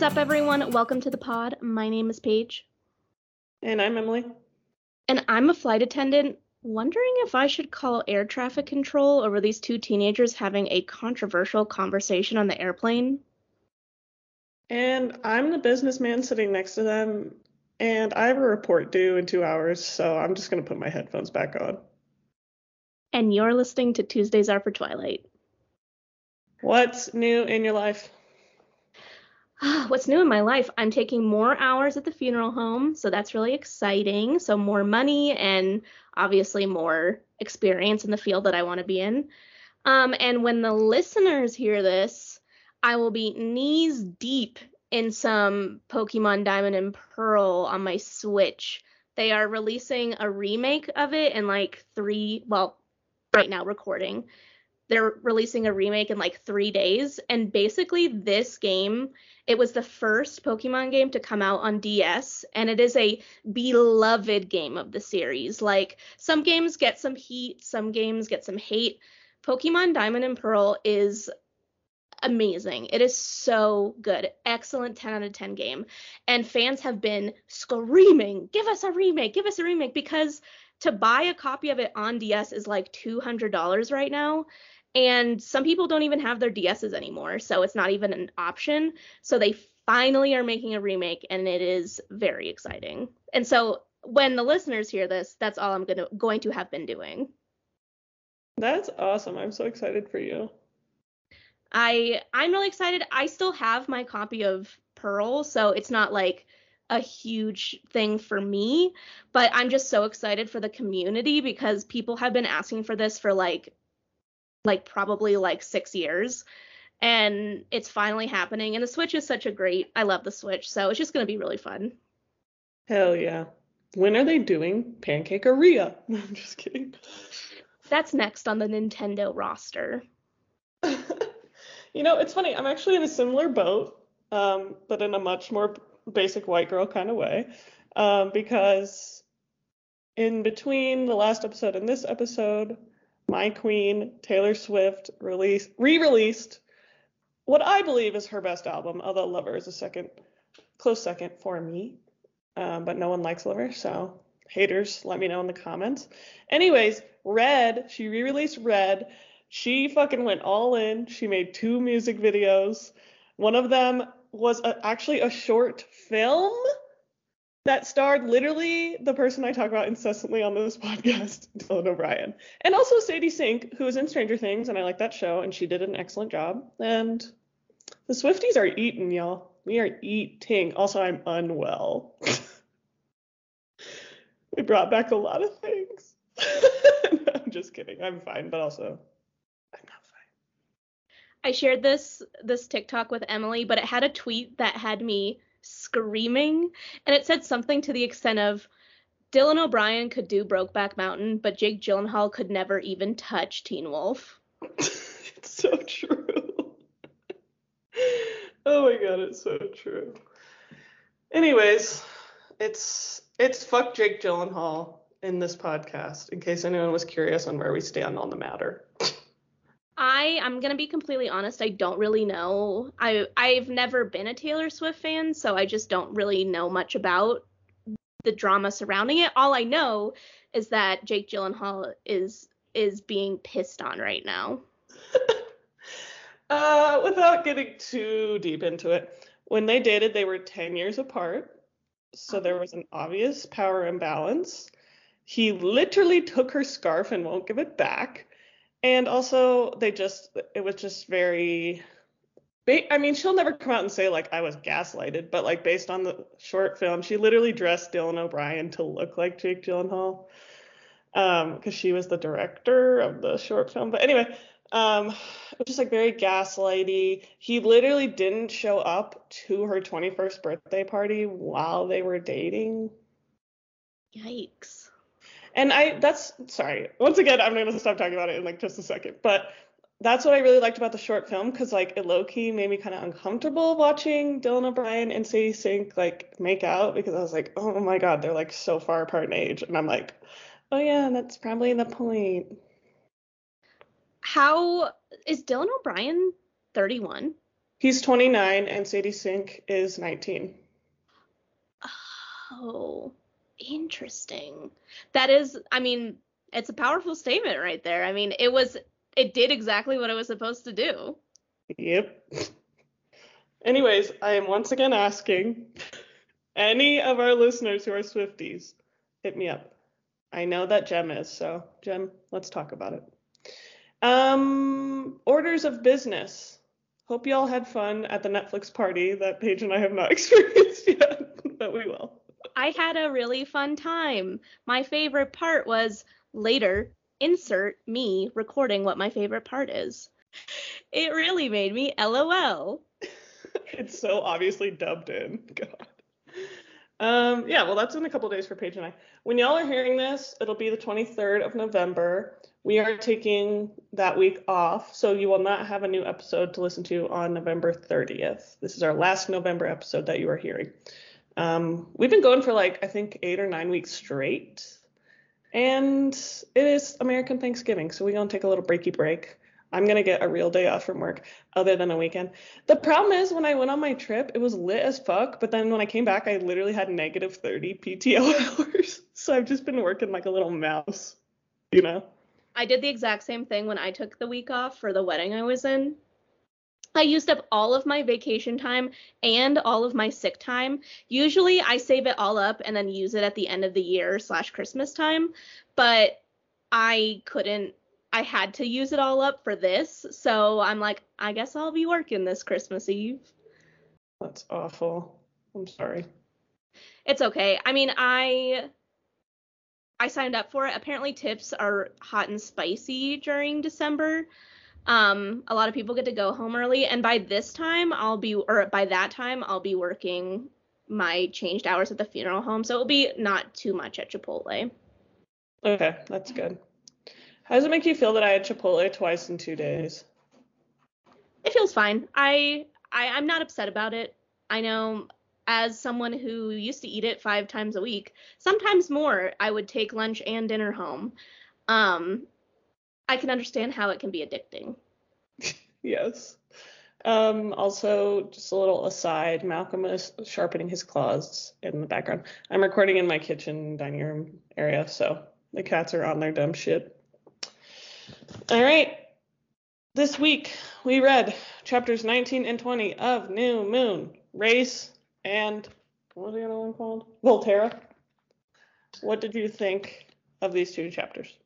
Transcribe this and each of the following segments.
What's up, everyone? Welcome to the pod. My name is Paige. And I'm Emily. And I'm a flight attendant, wondering if I should call air traffic control over these two teenagers having a controversial conversation on the airplane. And I'm the businessman sitting next to them, and I have a report due in two hours, so I'm just going to put my headphones back on. And you're listening to Tuesdays Are for Twilight. What's new in your life? What's new in my life? I'm taking more hours at the funeral home, so that's really exciting. So, more money and obviously more experience in the field that I want to be in. Um, and when the listeners hear this, I will be knees deep in some Pokemon Diamond and Pearl on my Switch. They are releasing a remake of it in like three, well, right now recording. They're releasing a remake in like three days. And basically, this game it was the first Pokemon game to come out on DS, and it is a beloved game of the series. Like some games get some heat, some games get some hate. Pokemon Diamond and Pearl is amazing. It is so good. Excellent 10 out of 10 game. And fans have been screaming, give us a remake, give us a remake, because to buy a copy of it on DS is like $200 right now and some people don't even have their DSs anymore, so it's not even an option. So they finally are making a remake, and it is very exciting. And so when the listeners hear this, that's all I'm gonna going to have been doing. That's awesome. I'm so excited for you. I I'm really excited. I still have my copy of Pearl, so it's not like a huge thing for me, but I'm just so excited for the community because people have been asking for this for like like probably like six years. And it's finally happening and the switch is such a great i love the switch so it's just going to be really fun. Hell yeah. When are they doing Pancake-aria i'm just kidding. That's next on the nintendo roster. You know it's funny i'm actually in a similar boat um, but in a much more basic white girl kind of way um, because in between the last episode and this episode my Queen, Taylor Swift, released re-released what I believe is her best album, although Lover is a second, close second for me. Um, but no one likes Lover, so haters, let me know in the comments. Anyways, Red, she re-released Red. She fucking went all in. She made two music videos. One of them was a, actually a short film that starred literally the person I talk about incessantly on this podcast, Dylan O'Brien, and also Sadie Sink, who is in Stranger Things, and I like that show, and she did an excellent job. And the Swifties are eating, y'all. We are eating. Also, I'm unwell. we brought back a lot of things. I'm just kidding. I'm fine, but also I'm not fine. I shared this this TikTok with Emily, but it had a tweet that had me screaming, and it said something to the extent of Dylan O'Brien could do Brokeback Mountain, but Jake Gyllenhaal could never even touch Teen Wolf. it's so true. oh my god, it's so true. Anyways, it's it's fuck Jake Gyllenhaal in this podcast, in case anyone was curious on where we stand on the matter. I I'm gonna be completely honest. I don't really know. I I've never been a Taylor Swift fan, so I just don't really know much about the drama surrounding it. All I know is that Jake Gyllenhaal is is being pissed on right now. uh, without getting too deep into it, when they dated, they were 10 years apart, so there was an obvious power imbalance. He literally took her scarf and won't give it back and also they just it was just very I mean, she'll never come out and say like I was gaslighted, but like based on the short film, she literally dressed Dylan O'Brien to look like Jake Gyllenhaal, um, because she was the director of the short film. But anyway, um, it was just like very gaslighty. He literally didn't show up to her 21st birthday party while they were dating. Yikes and I that's sorry. Once again, I'm gonna stop talking about it in like just a second. But that's what I really liked about the short film because like it low key made me kind of uncomfortable watching Dylan O'Brien and Sadie Sink like make out because I was like, oh my god, they're like so far apart in age, and I'm like, oh yeah, that's probably the point. How is Dylan O'Brien 31? He's 29 and Sadie Sink is 19. Oh, interesting. That is, I mean, it's a powerful statement right there. I mean, it was, it did exactly what it was supposed to do. Yep. Anyways, I am once again asking any of our listeners who are Swifties, hit me up. I know that Jem is, so Jem, let's talk about it. Um, orders of business. Hope you all had fun at the Netflix party that Paige and I have not experienced yet, but we will. I had a really fun time. My favorite part was later, insert me recording what my favorite part is. It really made me LOL. it's so obviously dubbed in. God. Um, yeah, well, that's in a couple days for Paige and I. When y'all are hearing this, it'll be the 23rd of November. We are taking that week off, so you will not have a new episode to listen to on November 30th. This is our last November episode that you are hearing. Um, we've been going for like, I think, eight or nine weeks straight. And it is American Thanksgiving, so we're to take a little breaky break. I'm gonna get a real day off from work other than a weekend. The problem is when I went on my trip, it was lit as fuck, but then when I came back, I literally had negative 30 PTO hours. So I've just been working like a little mouse, you know? I did the exact same thing when I took the week off for the wedding I was in. I used up all of my vacation time and all of my sick time. Usually I save it all up and then use it at the end of the year slash Christmas time, but I couldn't I had to use it all up for this, so I'm like, I guess I'll be working this Christmas Eve. That's awful. I'm sorry. It's okay. I mean, I I signed up for it. Apparently tips are hot and spicy during December. Um, a lot of people get to go home early and by this time I'll be or by that time I'll be working my changed hours at the funeral home, so it'll be not too much at Chipotle. Okay, that's good. How does it make you feel that I had Chipotle twice in two days? It feels fine. I, I I'm not upset about it. I know as someone who used to eat it five times a week, sometimes more, I would take lunch and dinner home. Um, I can understand how it can be addicting. yes. Um, also, just a little aside, Malcolm is sharpening his claws in the background. I'm recording in my kitchen dining room area, so the cats are on their dumb shit. All right. This week we read chapters 19 and 20 of New Moon, Race, and what was the other one called? Volterra. What did you think of these two chapters?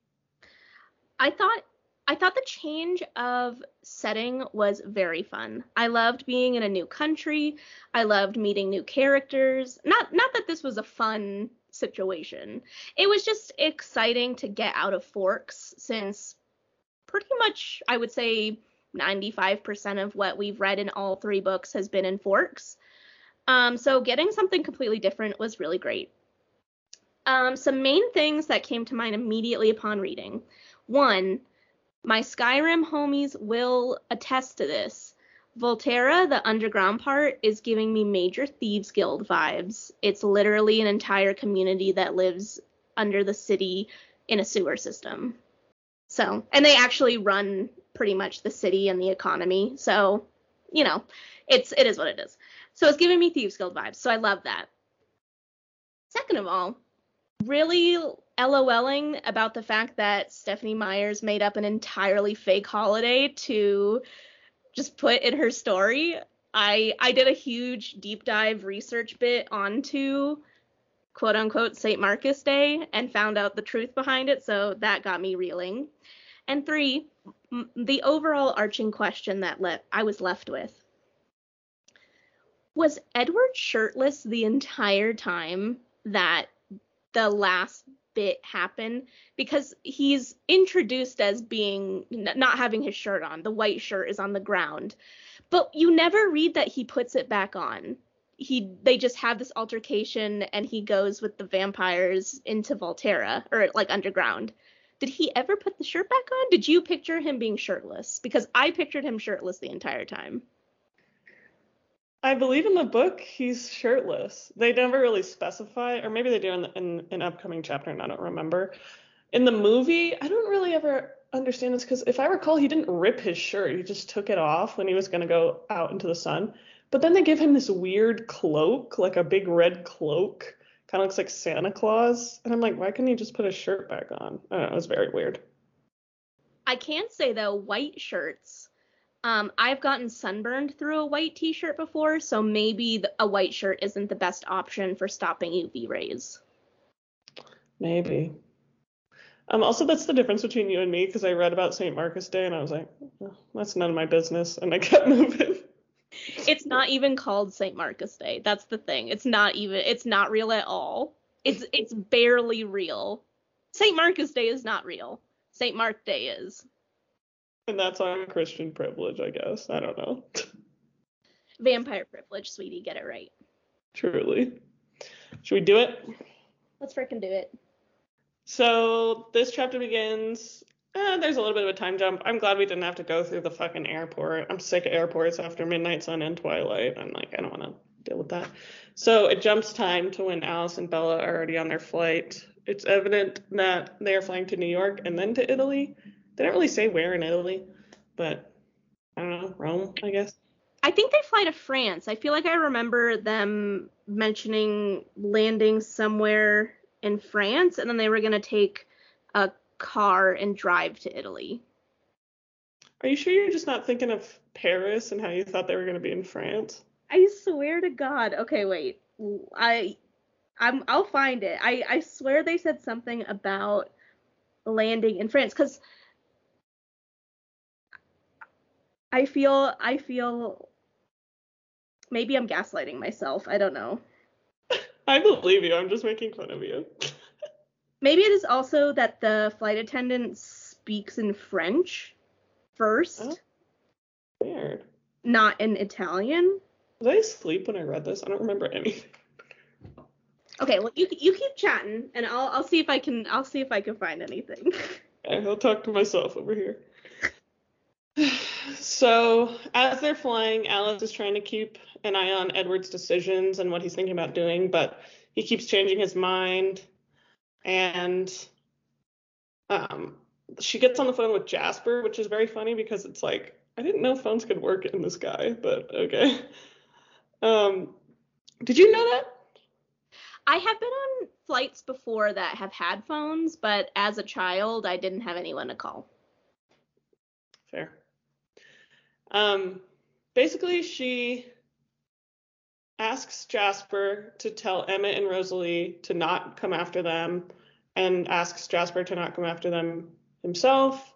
I thought I thought the change of setting was very fun. I loved being in a new country. I loved meeting new characters. Not not that this was a fun situation. It was just exciting to get out of Forks since pretty much, I would say, 95% of what we've read in all three books has been in Forks. Um, so getting something completely different was really great. Um, some main things that came to mind immediately upon reading. One, my Skyrim homies will attest to this. Volterra, the underground part, is giving me major Thieves Guild vibes. It's literally an entire community that lives under the city in a sewer system. So, and they actually run pretty much the city and the economy. So, you know, it's it is what it is. So it's giving me Thieves Guild vibes. So I love that. Second of all, really LOLing about the fact that Stephanie Meyers made up an entirely fake holiday to just put in her story. I I did a huge deep dive research bit onto quote unquote St. Marcus Day and found out the truth behind it, so that got me reeling. And three, m- the overall arching question that le- I was left with was Edward shirtless the entire time that the last bit happen Because he's introduced as being not having his shirt on. The white shirt is on the ground. But you never read that he puts it back on he they just have this altercation and he goes with the vampires into Volterra or like underground. Did he ever put the shirt back on? Did you picture him being shirtless? Because I pictured him shirtless the entire time. I believe in the book he's shirtless. They never really specify, or maybe they do in, in an upcoming chapter, and I don't remember. in the movie, I don't really ever understand this because if I recall, he didn't rip his shirt. He just took it off when he was going to go out into the sun. But then they give him this weird cloak, like a big red cloak. Kind of looks like Santa Claus. And I'm like, why couldn't he just put his shirt back on? I don't know. It was very weird. I can say though, white shirts. Um, I've gotten sunburned through a white t-shirt before, so maybe the, a white shirt isn't the best option for stopping UV rays. Maybe. Um, also, that's the difference between you and me because I read about St. Marcus Day and I was like, oh, that's none of my business, and I kept moving. It's not even called St. Marcus Day. That's the thing. It's not even. It's not real at all. It's it's barely real. St. Marcus Day is not real. St. Mark Day is. And that's on Christian privilege, I guess. I don't know. Vampire privilege, sweetie. Get it right. Truly. Should we do it? Let's fricking do it. So this chapter begins. Eh, there's a little bit of a time jump. I'm glad we didn't have to go through the fucking airport. I'm sick of airports after Midnight Sun and Twilight. I'm like, I don't want to deal with that. So it jumps time to when Alice and Bella are already on their flight. It's evident that they are flying to New York and then to Italy. They don't really say where in Italy, but I don't know, Rome, I guess. I think they fly to France. I feel like I remember them mentioning landing somewhere in France, and then they were gonna take a car and drive to Italy. Are you sure you're just not thinking of Paris and how you thought they were gonna be in France? I swear to God. Okay, wait. I I'm I'll find it. I I swear they said something about landing in France cuz I feel I feel maybe I'm gaslighting myself. I don't know. I believe you. I'm just making fun of you. Maybe it is also that the flight attendant speaks in French first. Oh, weird. Not in Italian. Was I asleep when I read this? I don't remember anything. Okay, well you you keep chatting and I'll I'll see if I can I'll see if I can find anything. Okay, I'll talk to myself over here. So as they're flying, Alice is trying to keep an eye on Edward's decisions and what he's thinking about doing, but he keeps changing his mind. And um, she gets on the phone with Jasper, which is very funny because it's like I didn't know phones could work in this guy, but okay. Um, did you know that? I have been on flights before that have had phones, but as a child, I didn't have anyone to call. Fair. Um, basically, she asks Jasper to tell Emmett and Rosalie to not come after them, and asks Jasper to not come after them himself.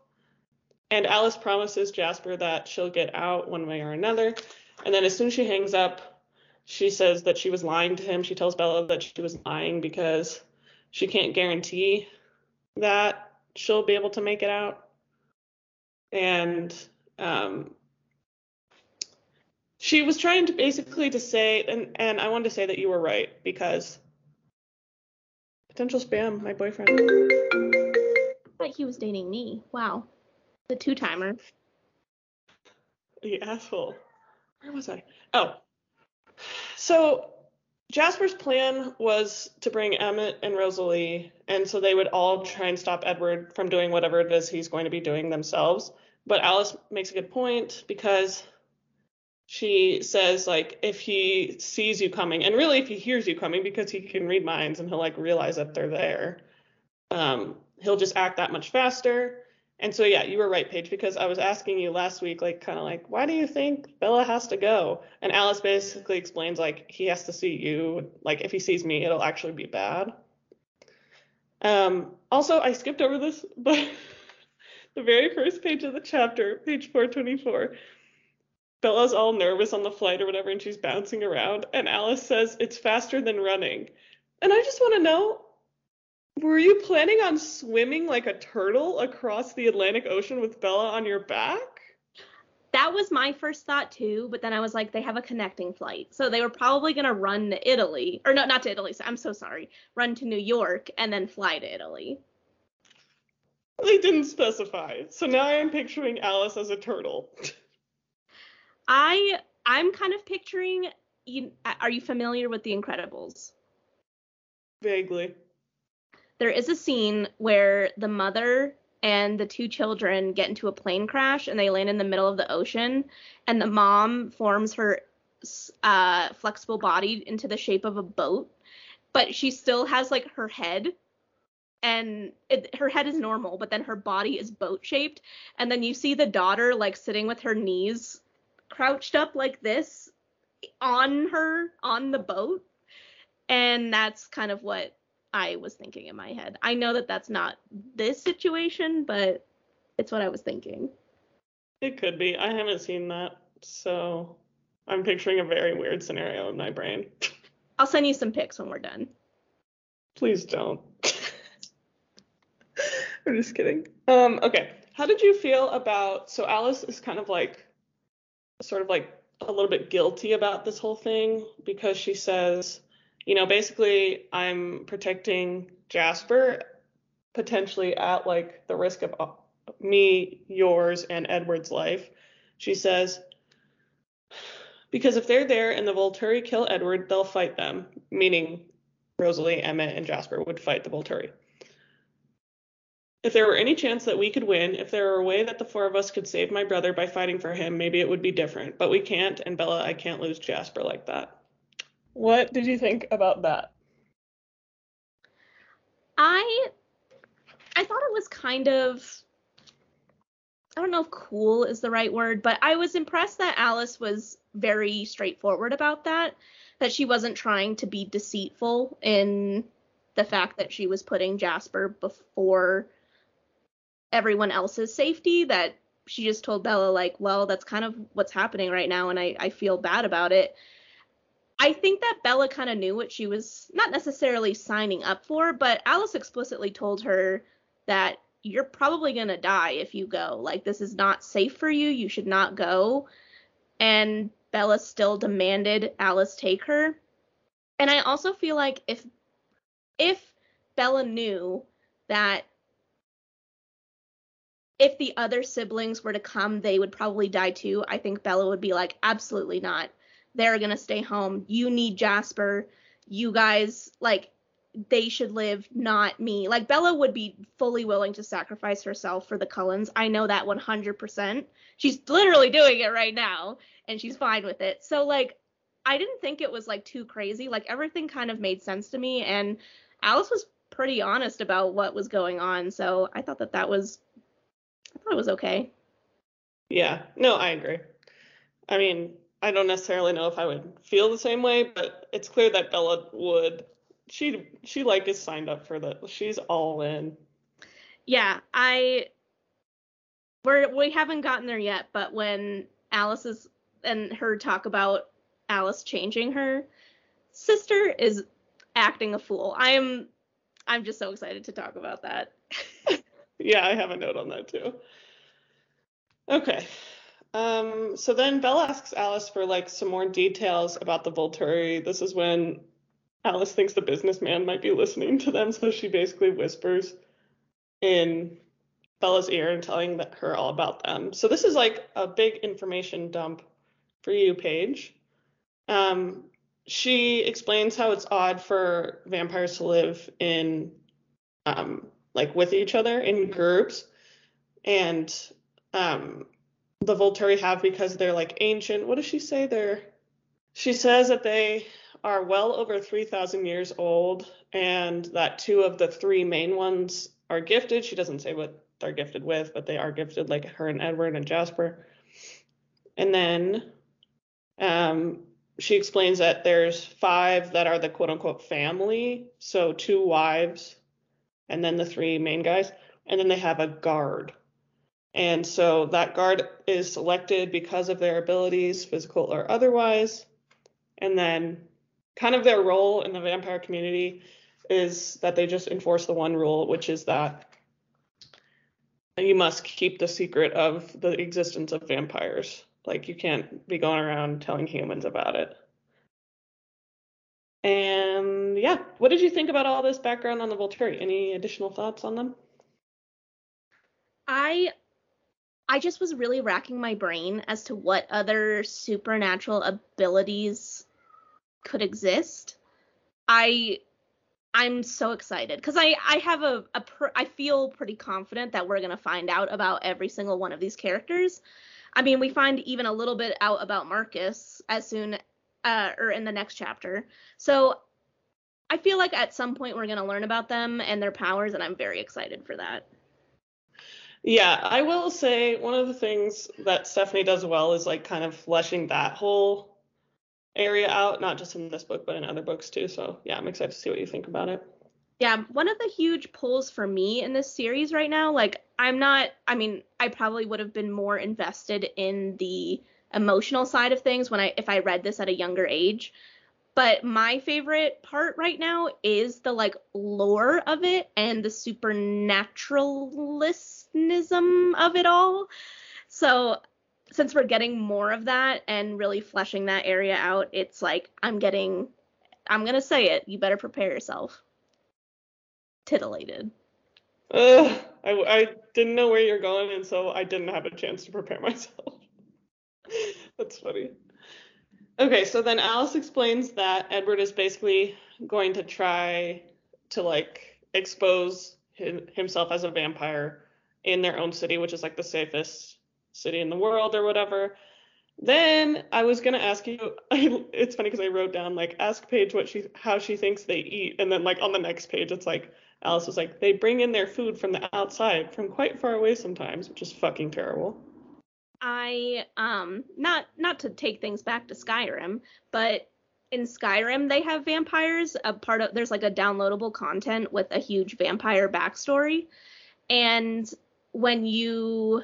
And Alice promises Jasper that she'll get out one way or another. And then as soon as she hangs up, she says that she was lying to him. She tells Bella that she was lying because she can't guarantee that she'll be able to make it out. And um, she was trying to basically to say, and and I wanted to say that you were right because potential spam, my boyfriend. But he was dating me. Wow, the two timer. The asshole. Where was I? Oh, so Jasper's plan was to bring Emmett and Rosalie, and so they would all try and stop Edward from doing whatever it is he's going to be doing themselves. But Alice makes a good point because she says like if he sees you coming, and really if he hears you coming because he can read minds and he'll like realize that they're there, um, he'll just act that much faster. And so yeah, you were right, Paige, because I was asking you last week, like kind of like, why do you think Bella has to go? And Alice basically explains like he has to see you. Like if he sees me, it'll actually be bad. Um, also, I skipped over this, but the very first page of the chapter, page 424, Bella's all nervous on the flight or whatever, and she's bouncing around, and Alice says it's faster than running. And I just want to know were you planning on swimming like a turtle across the Atlantic Ocean with Bella on your back? That was my first thought too, but then I was like, they have a connecting flight. So they were probably going to run to Italy, or no, not to Italy. So I'm so sorry. Run to New York and then fly to Italy. They didn't specify. So now I'm picturing Alice as a turtle. I I'm kind of picturing you are you familiar with the Incredibles? Vaguely. there is a scene where the mother and the two children get into a plane crash and they land in the middle of the ocean and the mom forms her uh, flexible body into the shape of a boat but she still has like her head and it, her head is normal but then her body is boat shaped and then you see the daughter like sitting with her knees crouched up like this on her on the boat and that's kind of what I was thinking in my head. I know that that's not this situation, but it's what I was thinking. It could be. I haven't seen that, so I'm picturing a very weird scenario in my brain. I'll send you some pics when we're done. Please don't. I'm just kidding. Um, okay. How did you feel about so Alice is kind of like sort of like a little bit guilty about this whole thing because she says you know, basically I'm protecting Jasper potentially at like the risk of uh, me, yours, and Edward's life. She says, because if they're there and the Volturi kill Edward, they'll fight them, meaning Rosalie, Emmett, and Jasper would fight the Volturi. If there were any chance that we could win, if there were a way that the four of us could save my brother by fighting for him, maybe it would be different. But we can't, and Bella, I can't lose Jasper like that. What did you think about that? I I thought it was kind of I don't know if cool is the right word, but I was impressed that Alice was very straightforward about that, that she wasn't trying to be deceitful in the fact that she was putting Jasper before everyone else's safety, that she just told Bella like, well, that's kind of what's happening right now and I, I feel bad about it. I think that Bella kind of knew what she was not necessarily signing up for, but Alice explicitly told her that you're probably going to die if you go. Like, this is not safe for you. You should not go. And Bella still demanded Alice take her. And I also feel like if if Bella knew that if the other siblings were to come, they would probably die too. I think Bella would be like, absolutely not they're going to stay home. You need Jasper. You guys, like, they should live, not me. Like, Bella would be fully willing to sacrifice herself for the Cullens. I know that 100%. She's literally doing it right now, and she's fine with it. So, like, I didn't think it was, like, too crazy. Like, everything kind of made sense to me, and Alice was pretty honest about what was going on. So, I thought that that was, thought it was okay. Yeah, no, I agree. I mean, I don't necessarily know if I would feel the same way, but it's clear that Bella would. She she like is signed up for that. She's all in. Yeah, I we're we haven't gotten there yet, but when Alice is and her talk about Alice changing her sister is acting a fool. I'm I'm just so excited to talk about that. yeah, I have a note on that too. Okay. Um, so then Bella asks Alice for like some more details about the Volturi. This is when Alice thinks the businessman might be listening to them, so she basically whispers in Bella's ear and telling her all about them. So this is like a big information dump for you, Paige. Um, she explains how it's odd for vampires to live in um, like with each other in groups, and um, the Volturi have because they're like ancient. What does she say? They're she says that they are well over 3,000 years old and that two of the three main ones are gifted. She doesn't say what they're gifted with, but they are gifted, like her and Edward and Jasper. And then um, she explains that there's five that are the quote unquote family, so two wives, and then the three main guys, and then they have a guard. And so that guard is selected because of their abilities, physical or otherwise. And then kind of their role in the vampire community is that they just enforce the one rule, which is that you must keep the secret of the existence of vampires. Like you can't be going around telling humans about it. And yeah, what did you think about all this background on the Volturi? Any additional thoughts on them? I I just was really racking my brain as to what other supernatural abilities could exist. I I'm so excited because I I have a, a pr- I feel pretty confident that we're gonna find out about every single one of these characters. I mean, we find even a little bit out about Marcus as soon uh, or in the next chapter. So I feel like at some point we're gonna learn about them and their powers, and I'm very excited for that. Yeah, I will say one of the things that Stephanie does well is like kind of fleshing that whole area out, not just in this book, but in other books too. So yeah, I'm excited to see what you think about it. Yeah, one of the huge pulls for me in this series right now, like I'm not, I mean, I probably would have been more invested in the emotional side of things when I if I read this at a younger age. But my favorite part right now is the like lore of it and the supernaturalism of it all. So since we're getting more of that and really fleshing that area out, it's like I'm getting I'm gonna say it. You better prepare yourself. Titillated. I, I didn't know where you're going, and so I didn't have a chance to prepare myself. That's funny. Okay, so then Alice explains that Edward is basically going to try to like expose himself as a vampire in their own city, which is like the safest city in the world or whatever. Then I was gonna ask you. I, it's funny because I wrote down like ask Paige what she how she thinks they eat, and then like on the next page it's like Alice was like they bring in their food from the outside from quite far away sometimes, which is fucking terrible. I um not not to take things back to Skyrim, but in Skyrim they have vampires. A part of there's like a downloadable content with a huge vampire backstory, and when you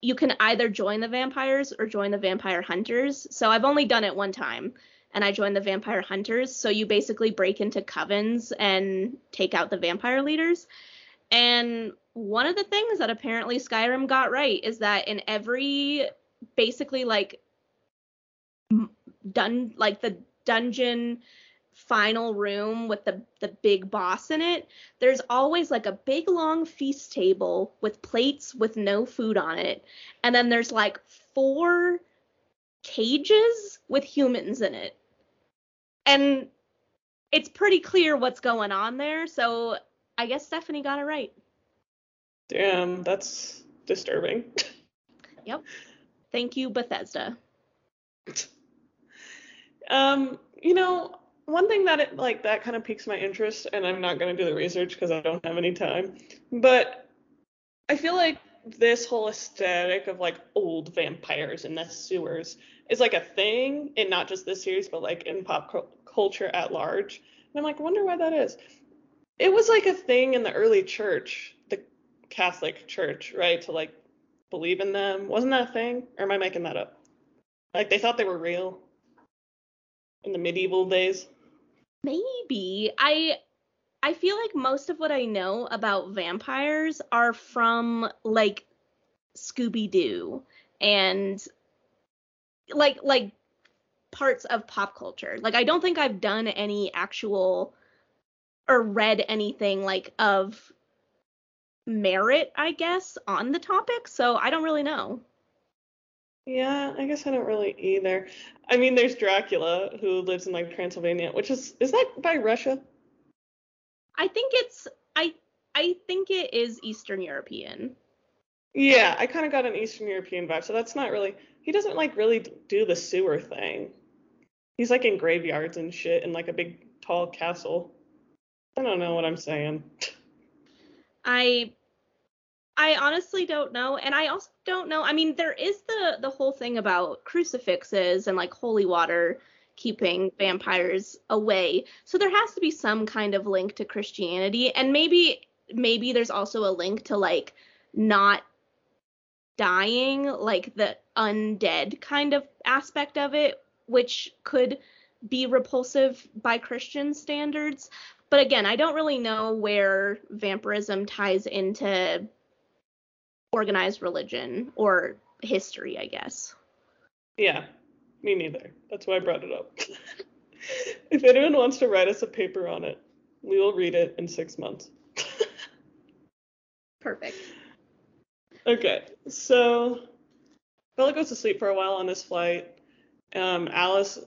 you can either join the vampires or join the vampire hunters. So I've only done it one time and I joined the vampire hunters. So you basically break into covens and take out the vampire leaders. And one of the things that apparently Skyrim got right is that in every basically like done like the dungeon final room with the the big boss in it, there's always like a big long feast table with plates with no food on it. And then there's like four cages with humans in it. And it's pretty clear what's going on there, so I guess Stephanie got it right. Damn, that's disturbing. Yep. Thank you, Bethesda. Um, you know, one thing that it like that kind of piques my interest, and I'm not gonna do the research because I don't have any time, but I feel like this whole aesthetic of like old vampires in the sewers is like a thing in not just this series, but like in pop cu- culture at large. And I'm like, wonder why that is. It was like a thing in the early church, the Catholic Church, right? To like believe in them. Wasn't that a thing? Or am I making that up? Like they thought they were real in the medieval days. Maybe. I I feel like most of what I know about vampires are from like Scooby Doo and like like parts of pop culture. Like I don't think I've done any actual or read anything like of merit, I guess, on the topic, so I don't really know. Yeah, I guess I don't really either. I mean, there's Dracula who lives in like Transylvania, which is is that by Russia? I think it's I I think it is Eastern European. Yeah, I kind of got an Eastern European vibe, so that's not really. He doesn't like really do the sewer thing. He's like in graveyards and shit in like a big tall castle. I don't know what I'm saying. I I honestly don't know, and I also don't know. I mean, there is the the whole thing about crucifixes and like holy water keeping vampires away. So there has to be some kind of link to Christianity, and maybe maybe there's also a link to like not dying, like the undead kind of aspect of it, which could be repulsive by Christian standards. But again, I don't really know where vampirism ties into organized religion or history, I guess. Yeah, me neither. That's why I brought it up. if anyone wants to write us a paper on it, we will read it in six months. Perfect. Okay, so Bella goes to sleep for a while on this flight. Um, Alice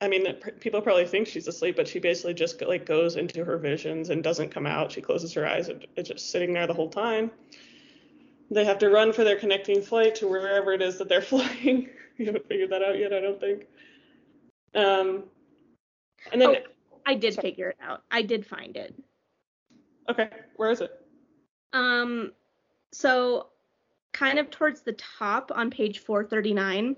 I mean, people probably think she's asleep, but she basically just like goes into her visions and doesn't come out. She closes her eyes and it's just sitting there the whole time. They have to run for their connecting flight to wherever it is that they're flying. you haven't figured that out yet, I don't think. Um, and then oh, I did sorry. figure it out. I did find it. Okay, where is it? Um, so kind of towards the top on page 439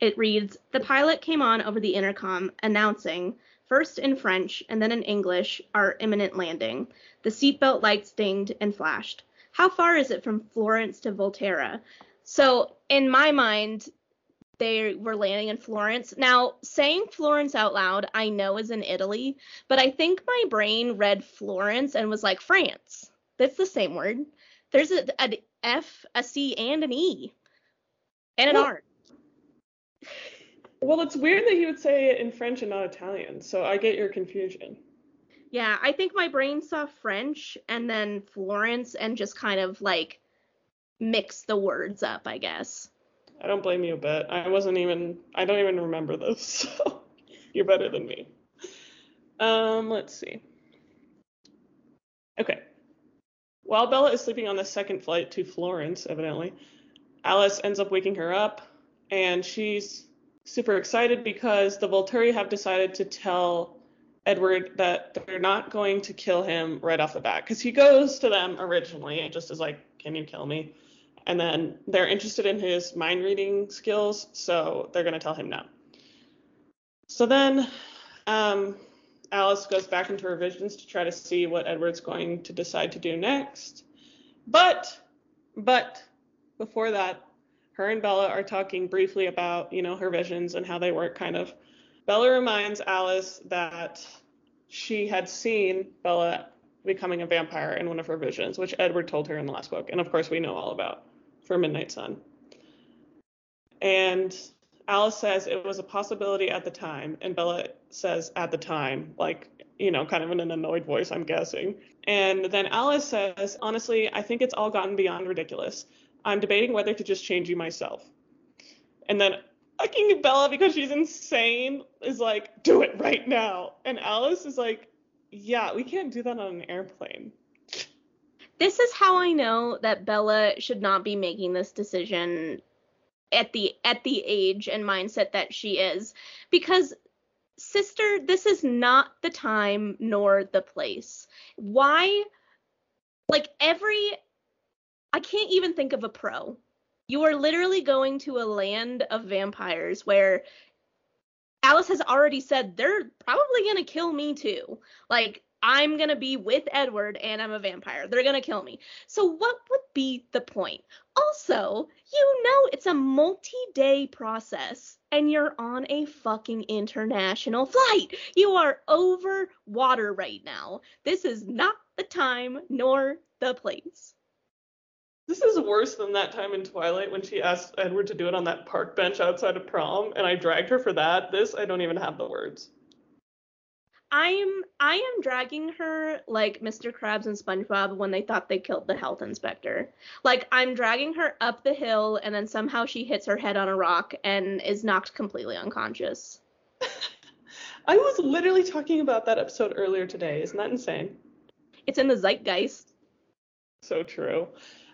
it reads The pilot came on over the intercom, announcing, first in French and then in English, our imminent landing. The seatbelt lights dinged and flashed. How far is it from Florence to Volterra? So, in my mind, they were landing in Florence. Now, saying Florence out loud, I know is in Italy, but I think my brain read Florence and was like France. That's the same word. There's a, an F, a C, and an E, and an R. Well, it's weird that he would say it in French and not Italian, so I get your confusion. Yeah, I think my brain saw French and then Florence and just kind of like mixed the words up, I guess. I don't blame you a bit. I wasn't even I don't even remember this, so you're better than me. Um, let's see. Okay. While Bella is sleeping on the second flight to Florence, evidently, Alice ends up waking her up and she's super excited because the Volturi have decided to tell Edward that they're not going to kill him right off the bat because he goes to them originally and just is like, "Can you kill me?" And then they're interested in his mind reading skills, so they're going to tell him no. So then um, Alice goes back into her visions to try to see what Edward's going to decide to do next. But, but before that, her and Bella are talking briefly about, you know, her visions and how they work kind of. Bella reminds Alice that she had seen Bella becoming a vampire in one of her visions, which Edward told her in the last book. And of course, we know all about for Midnight Sun. And Alice says it was a possibility at the time. And Bella says at the time, like, you know, kind of in an annoyed voice, I'm guessing. And then Alice says, honestly, I think it's all gotten beyond ridiculous. I'm debating whether to just change you myself. And then fucking Bella, because she's insane, is like, do it right now. And Alice is like, yeah, we can't do that on an airplane. This is how I know that Bella should not be making this decision at the at the age and mindset that she is because sister this is not the time nor the place why like every I can't even think of a pro. You are literally going to a land of vampires where Alice has already said they're probably going to kill me too. Like, I'm going to be with Edward and I'm a vampire. They're going to kill me. So, what would be the point? Also, you know it's a multi day process and you're on a fucking international flight. You are over water right now. This is not the time nor the place. This is worse than that time in Twilight when she asked Edward to do it on that park bench outside of prom, and I dragged her for that. This, I don't even have the words. I'm I am dragging her like Mr. Krabs and SpongeBob when they thought they killed the health inspector. Like I'm dragging her up the hill and then somehow she hits her head on a rock and is knocked completely unconscious. I was literally talking about that episode earlier today. Isn't that insane? It's in the zeitgeist. So true.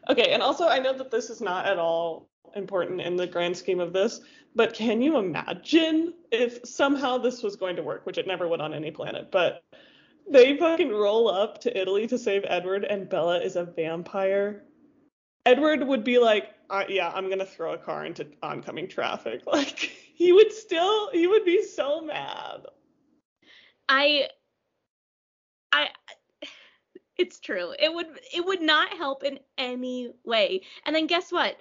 Okay, and also I know that this is not at all important in the grand scheme of this, but can you imagine if somehow this was going to work, which it never would on any planet, but they fucking roll up to Italy to save Edward and Bella is a vampire? Edward would be like, uh, yeah, I'm gonna throw a car into oncoming traffic. Like he would still, he would be so mad. I, I, it's true. It would it would not help in any way. And then guess what?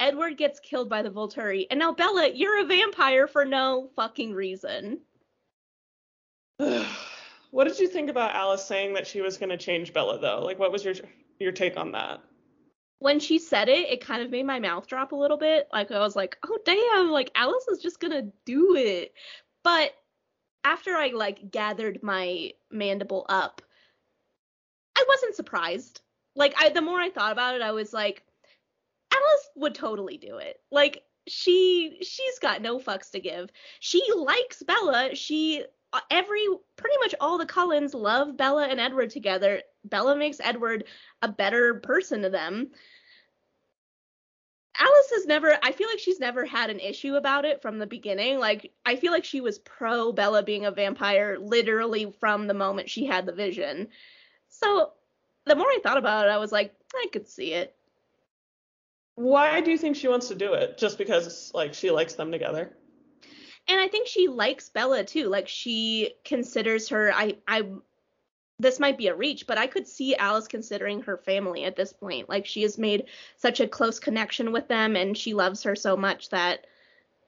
Edward gets killed by the Volturi, and now Bella, you're a vampire for no fucking reason. what did you think about Alice saying that she was going to change Bella though? Like what was your your take on that? When she said it, it kind of made my mouth drop a little bit. Like I was like, "Oh damn, like Alice is just going to do it." But after I like gathered my mandible up, I wasn't surprised. Like I the more I thought about it, I was like, Alice would totally do it. Like she she's got no fucks to give. She likes Bella. She uh, every pretty much all the Cullens love Bella and Edward together. Bella makes Edward a better person to them. Alice has never I feel like she's never had an issue about it from the beginning. Like I feel like she was pro Bella being a vampire literally from the moment she had the vision. So the more I thought about it, I was like, I could see it. Why do you think she wants to do it? Just because like she likes them together? And I think she likes Bella too. Like she considers her I I this might be a reach, but I could see Alice considering her family at this point. Like she has made such a close connection with them and she loves her so much that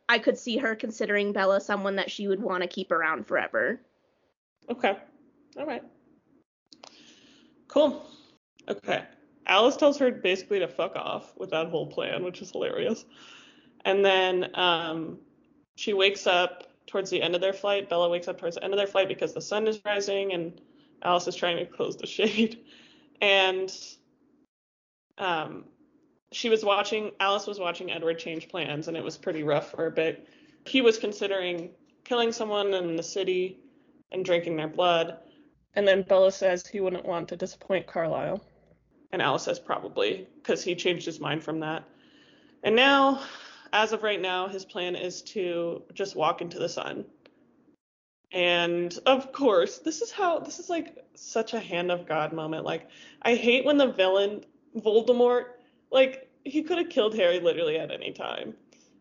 I could see her considering Bella someone that she would want to keep around forever. Okay. All right. Cool. Okay. Alice tells her basically to fuck off with that whole plan, which is hilarious. And then um, she wakes up towards the end of their flight. Bella wakes up towards the end of their flight because the sun is rising and Alice is trying to close the shade. And um, she was watching, Alice was watching Edward change plans, and it was pretty rough for a bit. He was considering killing someone in the city and drinking their blood. And then Bella says he wouldn't want to disappoint Carlisle. And Alice says probably, because he changed his mind from that. And now, as of right now, his plan is to just walk into the sun. And of course, this is how this is like such a hand of God moment. Like, I hate when the villain, Voldemort, like, he could have killed Harry literally at any time,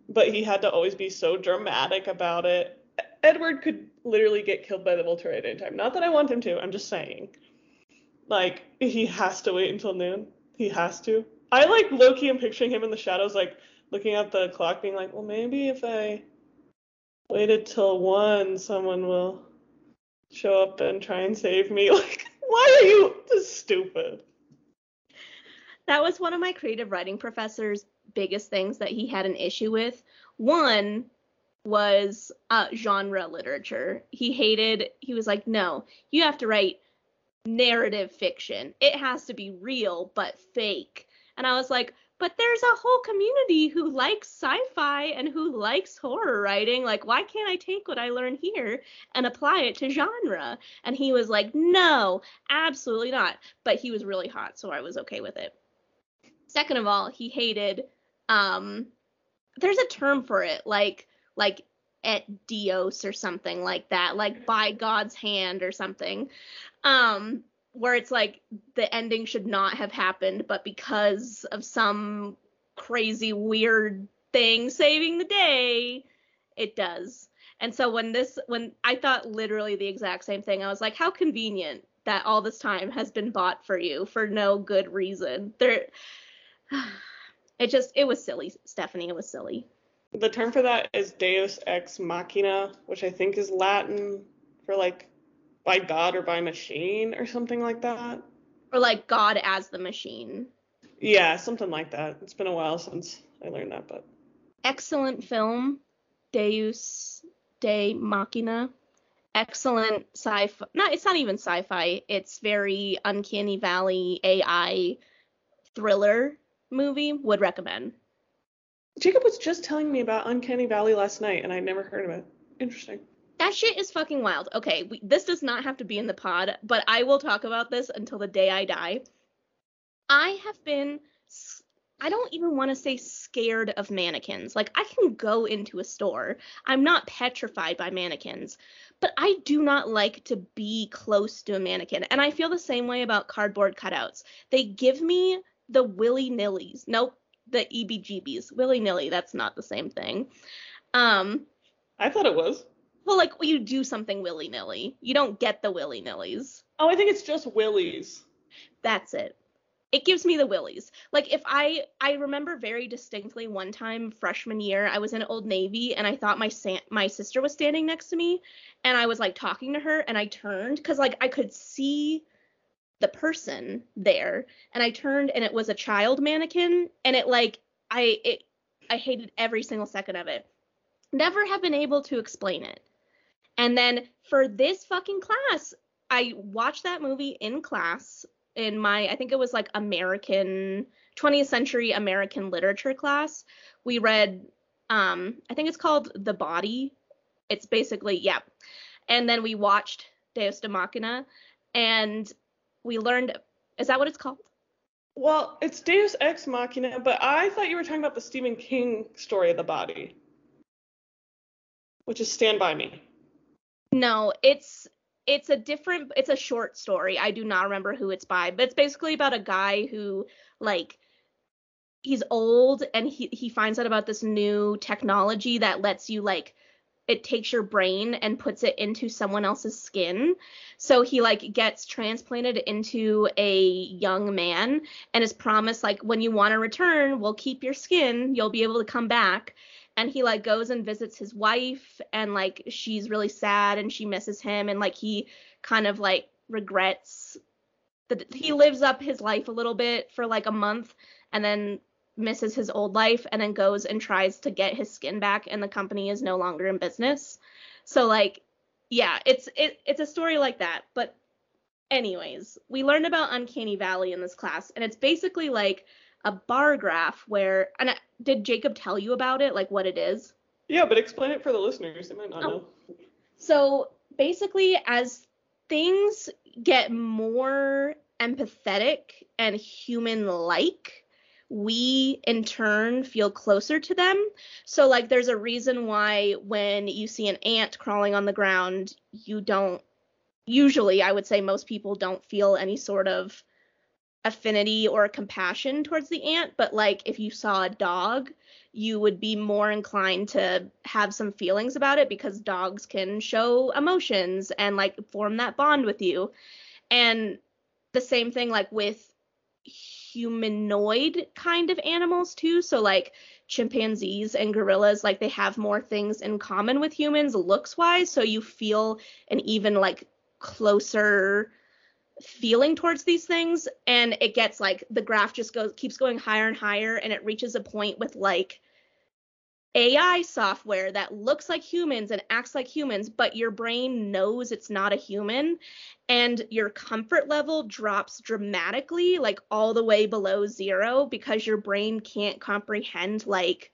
but he had to always be so dramatic about it. Edward could literally get killed by the Volturi at any time. Not that I want him to, I'm just saying. Like, he has to wait until noon. He has to. I like Loki and picturing him in the shadows, like looking at the clock, being like, well, maybe if I waited till one, someone will show up and try and save me. Like, why are you stupid? That was one of my creative writing professor's biggest things that he had an issue with. One was uh, genre literature. He hated, he was like, no, you have to write narrative fiction. It has to be real, but fake. And I was like, but there's a whole community who likes sci-fi and who likes horror writing. Like, why can't I take what I learned here and apply it to genre? And he was like, no, absolutely not. But he was really hot, so I was okay with it. Second of all, he hated um there's a term for it, like like et dios or something like that, like by God's hand or something. Um where it's like the ending should not have happened, but because of some crazy weird thing saving the day, it does. And so when this when I thought literally the exact same thing, I was like, how convenient that all this time has been bought for you for no good reason. There it just it was silly, Stephanie, it was silly. The term for that is deus ex machina, which I think is Latin for like by God or by machine or something like that. Or like God as the machine. Yeah, something like that. It's been a while since I learned that, but excellent film, Deus de Machina. Excellent sci-fi. No, it's not even sci-fi. It's very uncanny valley AI thriller movie. Would recommend. Jacob was just telling me about Uncanny Valley last night, and I'd never heard of it. Interesting. That shit is fucking wild. Okay, we, this does not have to be in the pod, but I will talk about this until the day I die. I have been I don't even want to say scared of mannequins. Like I can go into a store. I'm not petrified by mannequins, but I do not like to be close to a mannequin. And I feel the same way about cardboard cutouts. They give me the willy nillies. Nope, the EBGBs. Willy nilly, that's not the same thing. Um I thought it was. Well, like you do something willy nilly. You don't get the willy nillies. Oh, I think it's just willies. That's it. It gives me the willies. Like if I I remember very distinctly one time freshman year I was in Old Navy and I thought my sa- my sister was standing next to me and I was like talking to her and I turned cuz like I could see the person there and I turned and it was a child mannequin and it like I it I hated every single second of it. Never have been able to explain it. And then for this fucking class, I watched that movie in class in my I think it was like American 20th century American literature class. We read Um, I think it's called The Body. It's basically yeah. And then we watched Deus de Machina, and we learned. Is that what it's called? Well, it's Deus Ex Machina, but I thought you were talking about the Stephen King story of the body, which is Stand By Me. No, it's it's a different it's a short story. I do not remember who it's by, but it's basically about a guy who like he's old and he he finds out about this new technology that lets you like it takes your brain and puts it into someone else's skin. So he like gets transplanted into a young man and is promised like when you want to return, we'll keep your skin, you'll be able to come back. And he like goes and visits his wife and like she's really sad and she misses him and like he kind of like regrets that he lives up his life a little bit for like a month and then misses his old life and then goes and tries to get his skin back and the company is no longer in business. So like yeah, it's it, it's a story like that. But anyways, we learned about Uncanny Valley in this class and it's basically like a bar graph where and I, did Jacob tell you about it like what it is? Yeah, but explain it for the listeners. They might not oh. know. So basically as things get more empathetic and human like we in turn feel closer to them. So like there's a reason why when you see an ant crawling on the ground, you don't usually I would say most people don't feel any sort of affinity or compassion towards the ant, but like if you saw a dog, you would be more inclined to have some feelings about it because dogs can show emotions and like form that bond with you. And the same thing like with humanoid kind of animals too. So like chimpanzees and gorillas, like they have more things in common with humans looks wise. So you feel an even like closer feeling towards these things. And it gets like the graph just goes keeps going higher and higher and it reaches a point with like AI software that looks like humans and acts like humans, but your brain knows it's not a human, and your comfort level drops dramatically, like all the way below zero, because your brain can't comprehend like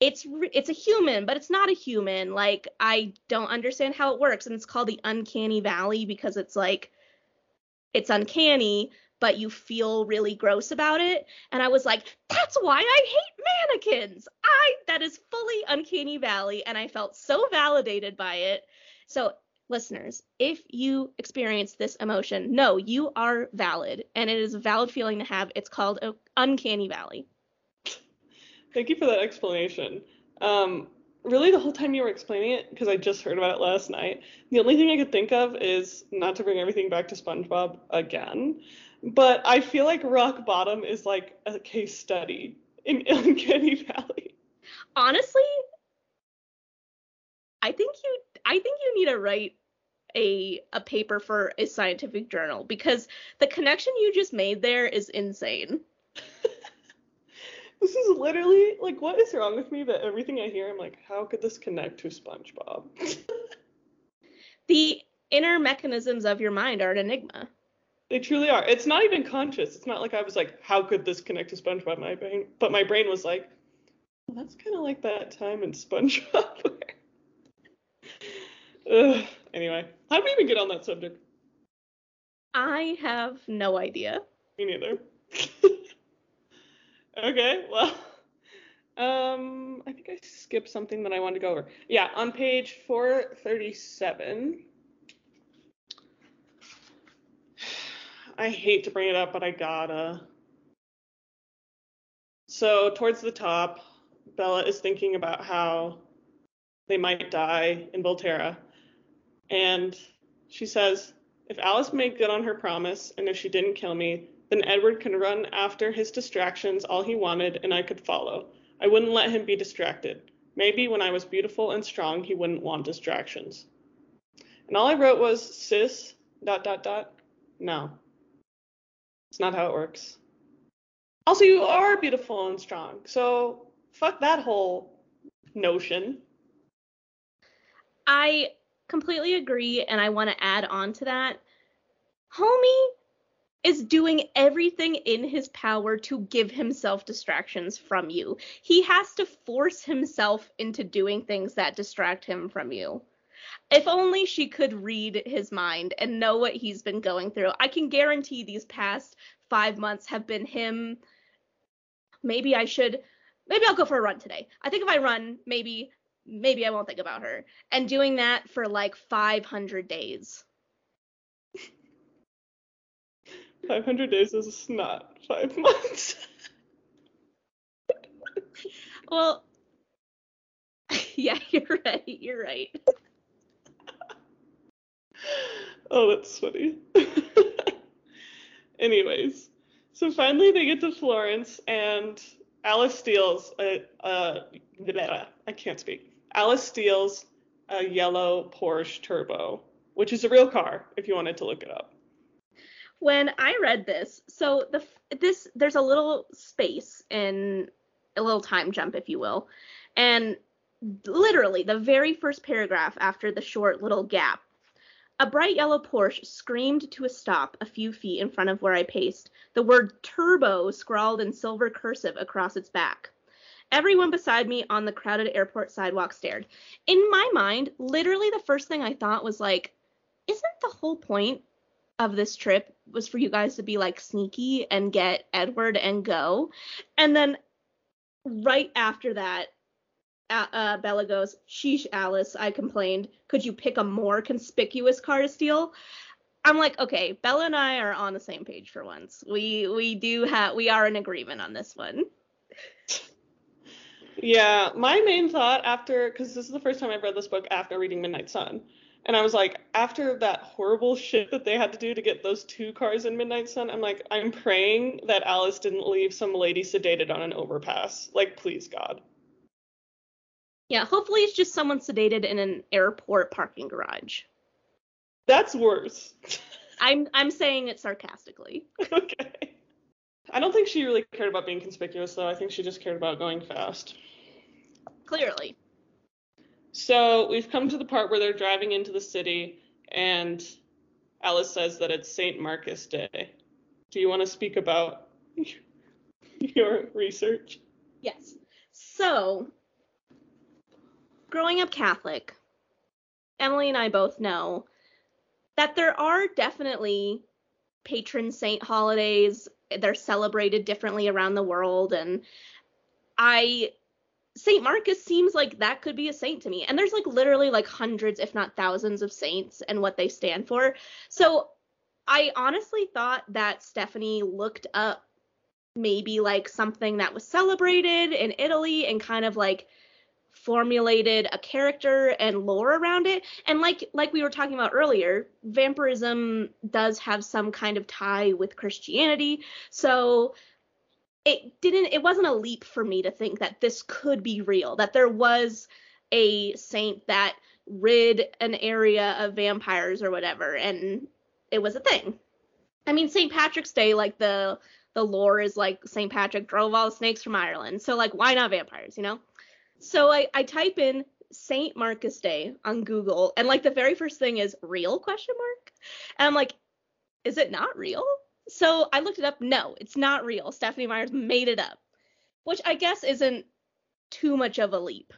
it's it's a human, but it's not a human. Like I don't understand how it works, and it's called the uncanny valley because it's like it's uncanny, but you feel really gross about it. And I was like, that's why I hate mannequins. I that is fully uncanny valley and I felt so validated by it. So listeners, if you experience this emotion, no, you are valid and it is a valid feeling to have. It's called uncanny valley. Thank you for that explanation. Um, really, the whole time you were explaining it, because I just heard about it last night, the only thing I could think of is not to bring everything back to SpongeBob again, but I feel like Rock Bottom is like a case study in Uncanny Valley. Honestly, I think you I think you need to write a a paper for a scientific journal because the connection you just made there is insane. this is literally like what is wrong with me that everything I hear I'm like how could this connect to SpongeBob? the inner mechanisms of your mind are an enigma. They truly are. It's not even conscious. It's not like I was like, how could this connect to SpongeBob? My brain, but my brain was like, well, that's kind of like that time in SpongeBob. Ugh. Anyway, how did we even get on that subject? I have no idea. Me neither. okay, well, um, I think I skipped something that I wanted to go over. Yeah, on page 437. I hate to bring it up, but I gotta. So, towards the top, Bella is thinking about how they might die in Volterra. And she says, If Alice made good on her promise, and if she didn't kill me, then Edward can run after his distractions all he wanted, and I could follow. I wouldn't let him be distracted. Maybe when I was beautiful and strong, he wouldn't want distractions. And all I wrote was, sis, dot, dot, dot. No. It's not how it works. Also, you are beautiful and strong. So fuck that whole notion. I completely agree, and I want to add on to that. Homie is doing everything in his power to give himself distractions from you. He has to force himself into doing things that distract him from you. If only she could read his mind and know what he's been going through. I can guarantee these past five months have been him. Maybe I should, maybe I'll go for a run today. I think if I run, maybe, maybe I won't think about her. And doing that for like 500 days. 500 days is not five months. well, yeah, you're right. You're right. Oh, that's funny. Anyways, so finally they get to Florence and Alice steals a, I can't speak. Alice steals a yellow Porsche Turbo, which is a real car if you wanted to look it up when I read this, so the this there's a little space in a little time jump, if you will, and literally the very first paragraph after the short little gap. A bright yellow Porsche screamed to a stop a few feet in front of where I paced, the word turbo scrawled in silver cursive across its back. Everyone beside me on the crowded airport sidewalk stared. In my mind, literally the first thing I thought was like, isn't the whole point of this trip was for you guys to be like sneaky and get Edward and go. And then right after that, uh, Bella goes, "Sheesh, Alice," I complained. Could you pick a more conspicuous car to steal? I'm like, okay, Bella and I are on the same page for once. We we do have we are in agreement on this one. Yeah, my main thought after because this is the first time I've read this book after reading Midnight Sun, and I was like, after that horrible shit that they had to do to get those two cars in Midnight Sun, I'm like, I'm praying that Alice didn't leave some lady sedated on an overpass. Like, please, God. Yeah, hopefully it's just someone sedated in an airport parking garage. That's worse. I'm I'm saying it sarcastically. okay. I don't think she really cared about being conspicuous though. I think she just cared about going fast. Clearly. So we've come to the part where they're driving into the city, and Alice says that it's St. Marcus Day. Do you want to speak about your research? Yes. So, growing up Catholic, Emily and I both know that there are definitely patron saint holidays. They're celebrated differently around the world. And I Saint Marcus seems like that could be a saint to me. And there's like literally like hundreds, if not thousands, of saints and what they stand for. So I honestly thought that Stephenie looked up maybe like something that was celebrated in Italy and kind of like formulated a character and lore around it. And like like we were talking about earlier vampirism does have some kind of tie with christianity. So it didn't it wasn't a leap for me to think that this could be real that there was a saint that rid an area of vampires or whatever and it was a thing. I mean st patrick's day like the the lore is like st patrick drove all the snakes from ireland. So like why not vampires you know so i i type in saint marcus day on google and like the very first thing is real question mark and i'm like is it not real so I looked it up. No, it's not real. Stephenie Meyers made it up, which I guess isn't too much of a leap.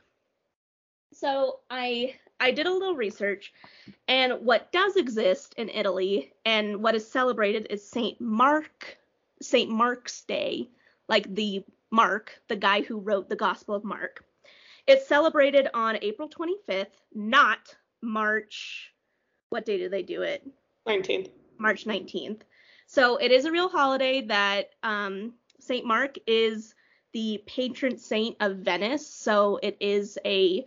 So I I did a little research, and what does exist in Italy and what is celebrated is Saint Mark Saint Mark's Day, like the Mark, the guy who wrote the Gospel of Mark. It's celebrated on April 25th, not March. What day do they do it? 19th. March 19th. So it is a real holiday that um, St. Mark is the patron saint of Venice. So it is a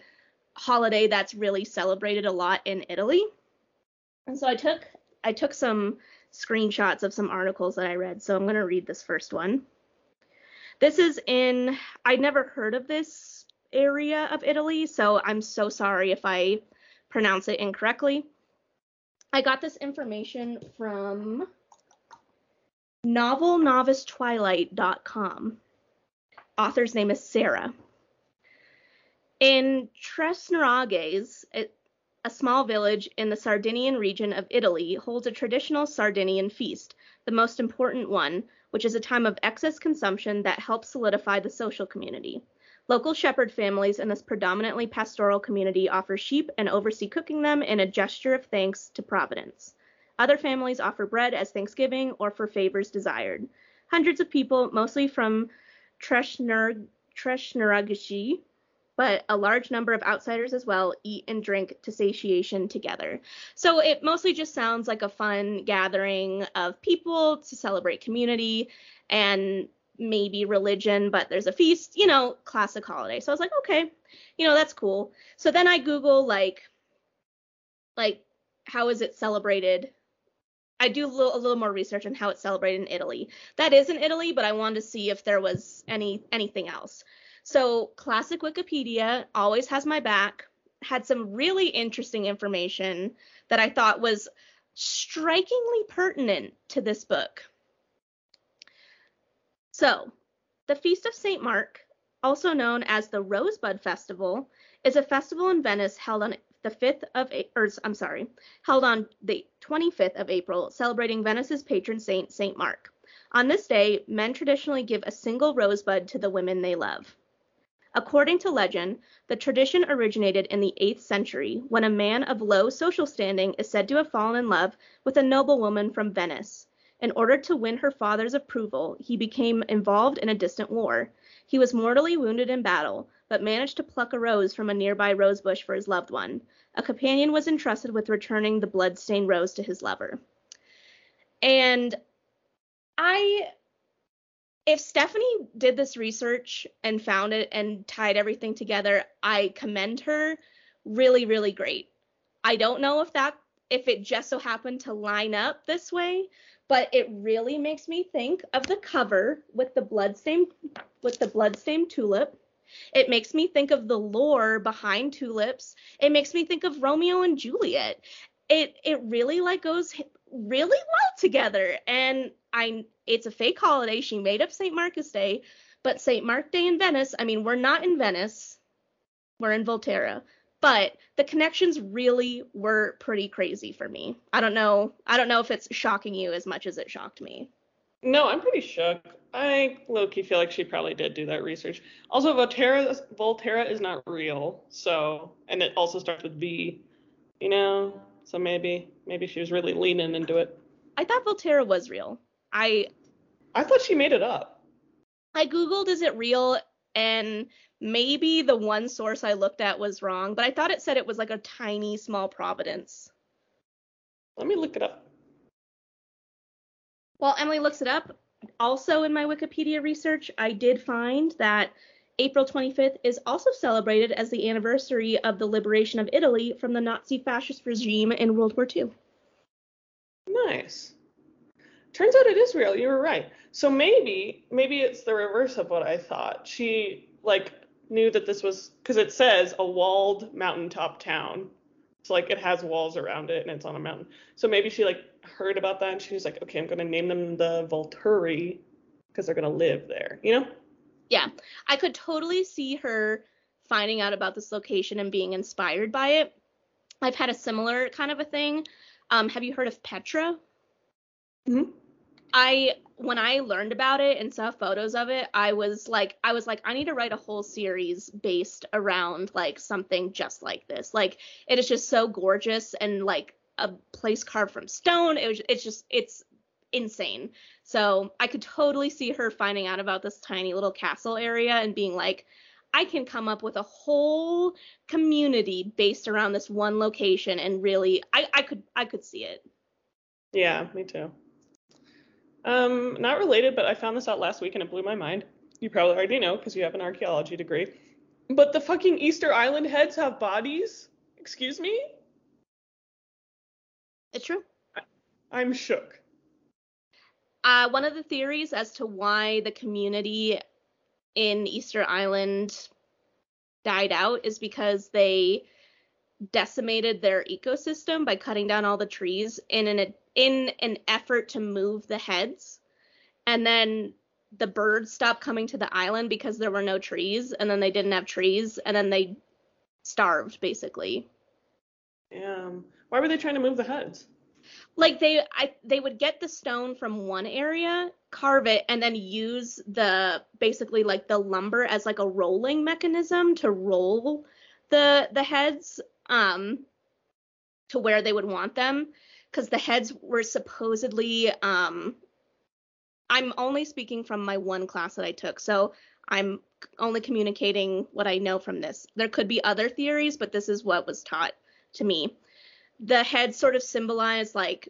holiday that's really celebrated a lot in Italy. And so I took I took some screenshots of some articles that I read. So I'm going to read this first one. This is in I'd never heard of this area of Italy, so I'm so sorry if I pronounce it incorrectly. I got this information from novelnovicetwilight.com. Author's name is Sarah. In Tresnuraghes, a small village in the Sardinian region of Italy, holds a traditional Sardinian feast, the most important one, which is a time of excess consumption that helps solidify the social community. Local shepherd families in this predominantly pastoral community offer sheep and oversee cooking them in a gesture of thanks to Providence. Other families offer bread as Thanksgiving or for favors desired. Hundreds of people, mostly from Treshneurgashi, but a large number of outsiders as well eat and drink to satiation together. So it mostly just sounds like a fun gathering of people to celebrate community and maybe religion, but there's a feast, you know, classic holiday. So I was like, okay, you know, that's cool. So then I Google like, like, how is it celebrated? I do a little, a little more research on how it's celebrated in Italy. That is in Italy, but I wanted to see if there was any anything else. So, classic Wikipedia always has my back, had some really interesting information that I thought was strikingly pertinent to this book. So, the Feast of St. Mark, also known as the Rosebud Festival, is a festival in Venice held on the 5th of or I'm sorry, held on the 25th of April, celebrating Venice's patron saint, St. Mark. On this day, men traditionally give a single rosebud to the women they love. According to legend, the tradition originated in the 8th century when a man of low social standing is said to have fallen in love with a noblewoman from Venice. In order to win her father's approval, he became involved in a distant war. He was mortally wounded in battle, but managed to pluck a rose from a nearby rosebush for his loved one. A companion was entrusted with returning the blood-stained rose to his lover. And I if Stephenie did this research and found it and tied everything together, I commend her. Really, really great. I don't know if that if it just so happened to line up this way, but it really makes me think of the cover with the bloodstained with the bloodstained tulip. It makes me think of the lore behind tulips. It makes me think of Romeo and Juliet. It it really like goes really well together and I it's a fake holiday. She made up St. Marcus Day, but St. Mark Day in Venice, I mean, we're not in Venice. We're in Volterra. But the connections really were pretty crazy for me. I don't know. I don't know if it's shocking you as much as it shocked me. No, I'm pretty shook. I low key feel like she probably did do that research. Also, Volterra Volterra is not real, so and it also starts with V, you know. So maybe maybe she was really leaning into it. I thought Volterra was real. I I thought she made it up. I googled is it real and maybe the one source I looked at was wrong, but I thought it said it was like a tiny small providence. Let me look it up. While Emily looks it up, also in my Wikipedia research, I did find that April 25th is also celebrated as the anniversary of the liberation of Italy from the Nazi fascist regime in World War II. Nice. Turns out it is real. You were right. So maybe maybe it's the reverse of what I thought. She like knew that this was because it says a walled mountaintop town. So like it has walls around it and it's on a mountain. So maybe she like heard about that and she was like, okay, I'm gonna name them the Volturi because they're gonna live there. You know? Yeah, I could totally see her finding out about this location and being inspired by it. I've had a similar kind of a thing. Um, have you heard of Petra? Mm-hmm. I when I learned about it and saw photos of it, I was like I was like I need to write a whole series based around like something just like this. Like it is just so gorgeous and like a place carved from stone. It was it's just it's insane. So I could totally see her finding out about this tiny little castle area and being like I can come up with a whole community based around this one location and really I I could I could see it. Yeah, me too. Um, not related, but I found this out last week and it blew my mind. You probably already know because you have an archaeology degree. But the fucking Easter Island heads have bodies? Excuse me? It's true. I- am shook. Uh, one of the theories as to why the community in Easter Island died out is because they decimated their ecosystem by cutting down all the trees in an in an effort to move the heads. And then the birds stopped coming to the island because there were no trees and then they didn't have trees and then they starved basically. Yeah. Why were they trying to move the heads? Like they I they would get the stone from one area, carve it and then use the basically like the lumber as like a rolling mechanism to roll the the heads um to where they would want them cuz the heads were supposedly um I'm only speaking from my one class that I took. So I'm only communicating what I know from this. There could be other theories, but this is what was taught to me. The heads sort of symbolize like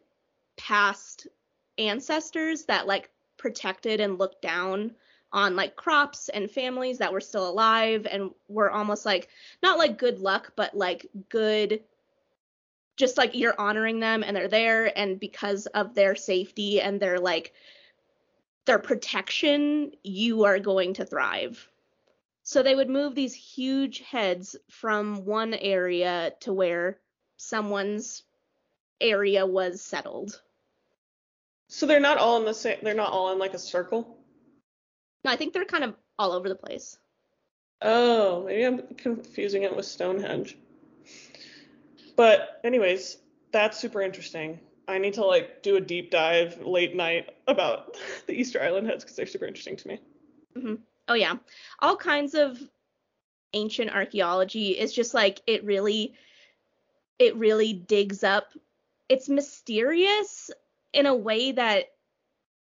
past ancestors that like protected and looked down on like crops and families that were still alive and were almost like not like good luck, but like good just like you're honoring them and they're there and because of their safety and their like their protection, you are going to thrive. So they would move these huge heads from one area to where someone's area was settled. So they're not all in the same. They're not all in like a circle. No, I think they're kind of all over the place. Oh, maybe I'm confusing it with Stonehenge. But anyways, that's super interesting. I need to like do a deep dive late night about the Easter Island heads because they're super interesting to me. Mm-hmm. Oh yeah, all kinds of ancient archaeology is just like it really, it really digs up. It's mysterious in a way that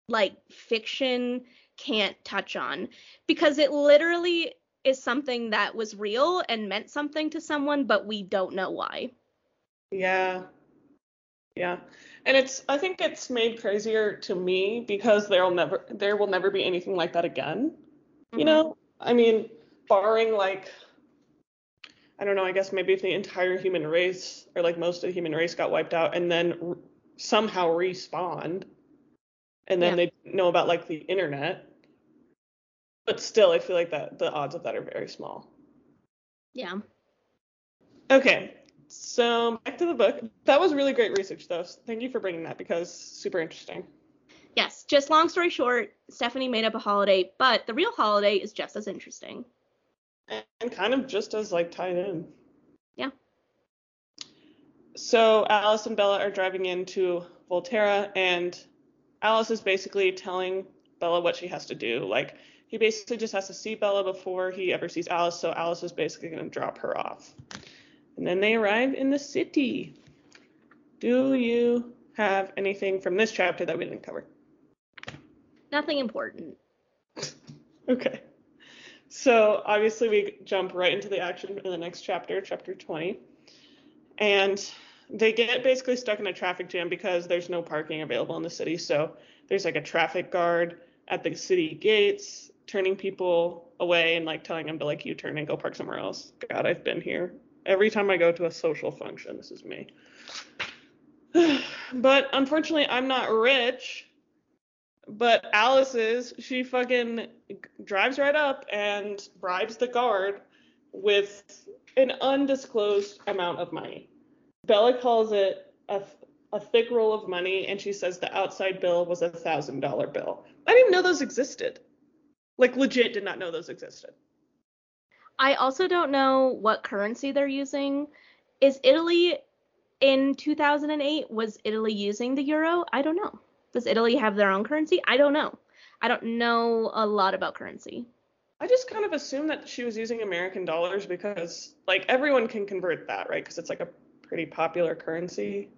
like fiction can't touch on because it literally is something that was real and meant something to someone, but we don't know why. Yeah, yeah. And it's I think it's made crazier to me because there'll never there will never be anything like that again. Mm-hmm. You know? I mean, barring like I don't know, I guess maybe if the entire human race or like most of the human race got wiped out and then r- somehow respawned and then yeah. they know about like the internet. But still I feel like that the odds of that are very small. Yeah. Okay, so back to the book. That was really great research, though. Thank you for bringing that because super interesting. Yes, just long story short, Stephenie made up a holiday, but the real holiday is just as interesting. And kind of just as like tied in. Yeah. So Alice and Bella are driving into Volterra, and Alice is basically telling Bella what she has to do. Like he basically just has to see Bella before he ever sees Alice, so Alice is basically going to drop her off. And then they arrive in the city. Do you have anything from this chapter that we didn't cover? Nothing important. okay. So obviously we jump right into the action in the next chapter, chapter 20. And they get basically stuck in a traffic jam because there's no parking available in the city. So there's like a traffic guard at the city gates turning people away and like telling them to like U-turn and go park somewhere else. God, I've been here every time I go to a social function. This is me. but unfortunately, I'm not rich. But Alice is. She fucking drives right up and bribes the guard with an undisclosed amount of money. Bella calls it a, a thick roll of money, and she says the outside bill was a thousand dollar bill. I didn't even know those existed. Like legit, did not know those existed. I also don't know what currency they're using. Is Italy in 2008 was Italy using the euro? I don't know. Does Italy have their own currency? I don't know. I don't know a lot about currency. I just kind of assumed that she was using American dollars because like everyone can convert that, right? Because it's like a pretty popular currency.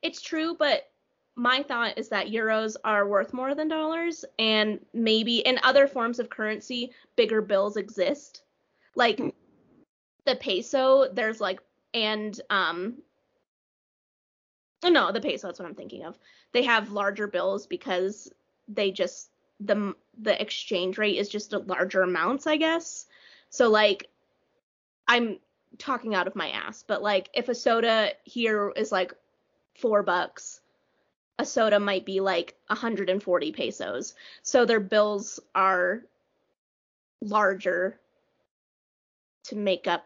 It's true, but my thought is that euros are worth more than dollars and maybe in other forms of currency bigger bills exist like the peso, there's like and um no, the peso that's what I'm thinking of. They have larger bills because they just the the exchange rate is just a larger amounts, I guess. So like I'm talking out of my ass, but like if a soda here is like 4 bucks, a soda might be like 140 pesos. So their bills are larger to make up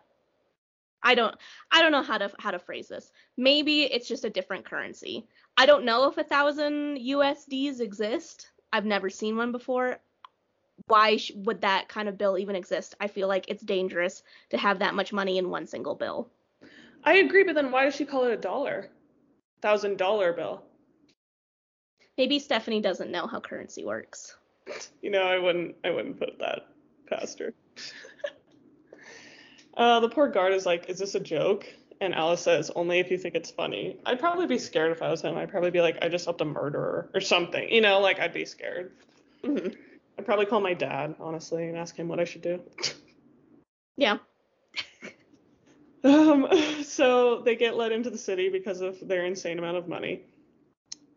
I don't I don't know how to how to phrase this. Maybe it's just a different currency. I don't know if a thousand USDs exist. I've never seen one before. Why sh- would that kind of bill even exist? I feel like it's dangerous to have that much money in one single bill. I agree, but then why does she call it a dollar? Thousand dollar bill. Maybe Stephenie doesn't know how currency works. You know, I wouldn't I wouldn't put that past her. uh, the poor guard is like, is this a joke? And Alice says, only if you think it's funny. I'd probably be scared if I was him. I'd probably be like, I just helped a murderer or something. You know, like I'd be scared. hmm I'd probably call my dad, honestly, and ask him what I should do. Yeah. Um, so they get let into the city because of their insane amount of money.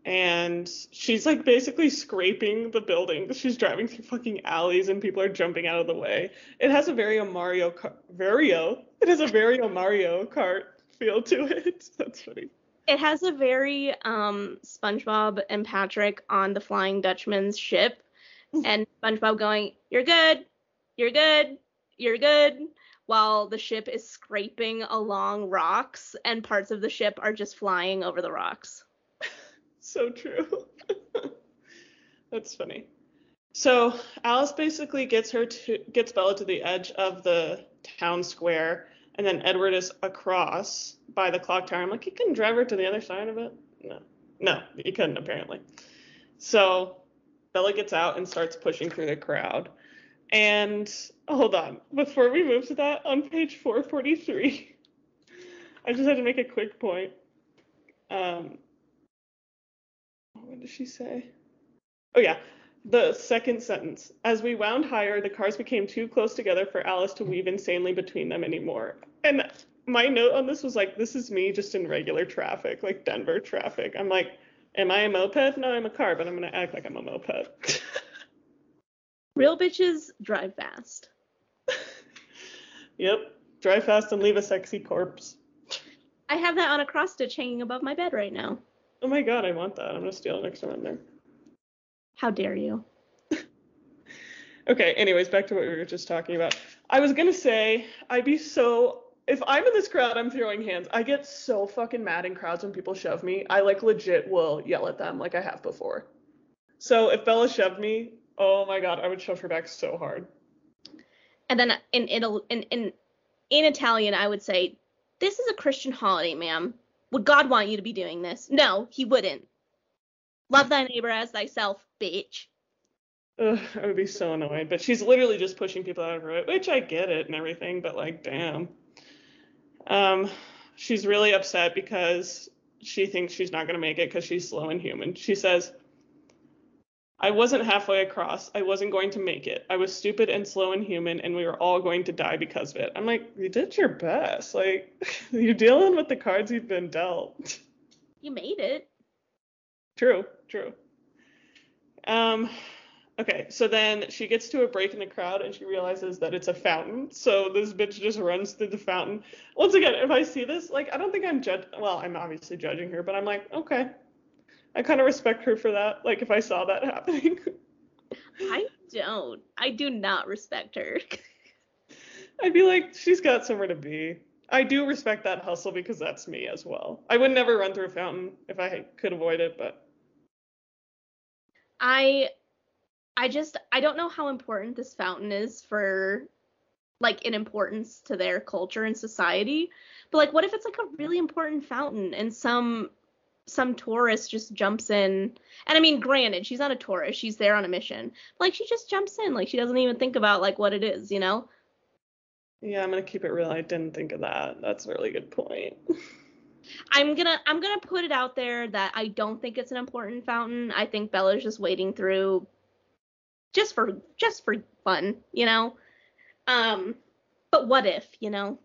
And she's like basically scraping the building. She's driving through fucking alleys and people are jumping out of the way. It has a very Mario Kart, Vario. It has a very Mario Kart feel to it. That's funny. It has a very um SpongeBob and Patrick on the Flying Dutchman's ship, and SpongeBob going, "You're good, you're good, you're good," while the ship is scraping along rocks, and parts of the ship are just flying over the rocks. So true. That's funny. So Alice basically gets her to gets Bella to the edge of the town square, and then Edward is across by the clock tower. I'm like, you can drive her to the other side of it? No, no, you couldn't apparently. So Bella gets out and starts pushing through the crowd. And hold on, before we move to that, on page 443, I just had to make a quick point. Um, what did she say? Oh yeah, the second sentence. As we wound higher, the cars became too close together for Alice to weave insanely between them anymore. And my note on this was like, this is me just in regular traffic, like Denver traffic. I'm like, am I a moped? No, I'm a car, but I'm gonna act like I'm a moped. Real bitches drive fast. yep. Drive fast and leave a sexy corpse. I have that on a cross stitch hanging above my bed right now. Oh my god, I want that. I'm gonna steal it next time I'm there. How dare you? Okay, anyways, back to what we were just talking about. I was gonna say, I'd be so if I'm in this crowd, I'm throwing hands. I get so fucking mad in crowds when people shove me. I like legit will yell at them like I have before. So if Bella shoved me, oh my god, I would shove her back so hard. And then in Ital- in in in Italian, I would say, "This is a Christian holiday, ma'am. Would God want you to be doing this? No, He wouldn't. Love thy neighbor as thyself, bitch." Ugh, I would be so annoyed. But she's literally just pushing people out of her way, which I get it and everything, but like, damn. Um, she's really upset because she thinks she's not gonna make it because she's slow and human. She says, I wasn't halfway across. I wasn't going to make it. I was stupid and slow and human, and we were all going to die because of it. I'm like, you did your best. Like, you're dealing with the cards you've been dealt. You made it. True, true. Um, okay, so then she gets to a break in the crowd and she realizes that it's a fountain. So this bitch just runs through the fountain. Once again, if I see this, like, I don't think I'm judge. Well, I'm obviously judging her, but I'm like, okay, I kind of respect her for that. Like, if I saw that happening. I don't. I do not respect her. I'd be like, she's got somewhere to be. I do respect that hustle because that's me as well. I would never run through a fountain if I could avoid it, but I I just I don't know how important this fountain is for like in importance to their culture and society. But like what if it's like a really important fountain and some some tourist just jumps in and I mean granted she's not a tourist, she's there on a mission. Like she just jumps in like she doesn't even think about like what it is, you know? yeah, I'm gonna keep it real. I didn't think of that. That's a really good point. I'm gonna I'm gonna put it out there that I don't think it's an important fountain. I think Bella's just wading through just for just for fun, you know. Um, but what if, you know?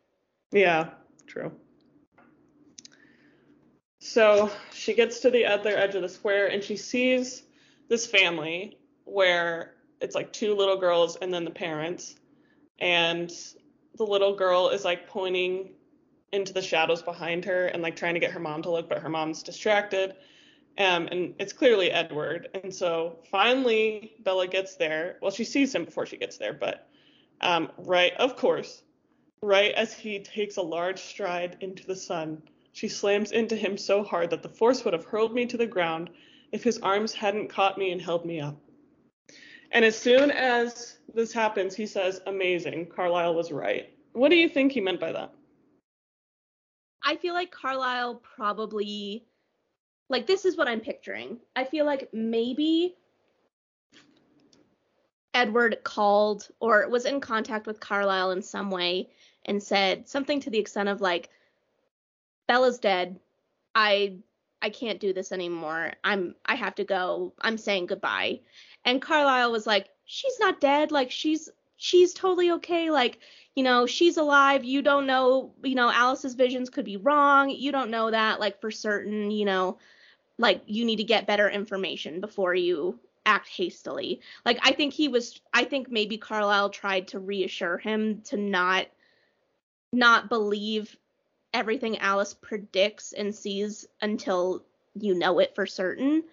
Yeah, true. So she gets to the other edge of the square and she sees this family where it's like two little girls and then the parents. And the little girl is like pointing into the shadows behind her and like trying to get her mom to look, but her mom's distracted. Um, and it's clearly Edward. And so finally Bella gets there. Well, she sees him before she gets there, but um, right, of course, right as he takes a large stride into the sun, she slams into him so hard that the force would have hurled me to the ground if his arms hadn't caught me and held me up. And as soon as this happens, he says, Amazing, Carlisle was right. What do you think he meant by that? I feel like Carlisle probably like this is what I'm picturing. I feel like maybe Edward called or was in contact with Carlisle in some way and said something to the extent of like Bella's dead. I I can't do this anymore. I'm I have to go. I'm saying goodbye. And Carlisle was like, she's not dead. Like she's she's totally okay. Like, you know, she's alive. You don't know, you know, Alice's visions could be wrong. You don't know that like for certain, you know, like you need to get better information before you act hastily. Like I think he was I think maybe Carlisle tried to reassure him to not not believe everything Alice predicts and sees until you know it for certain.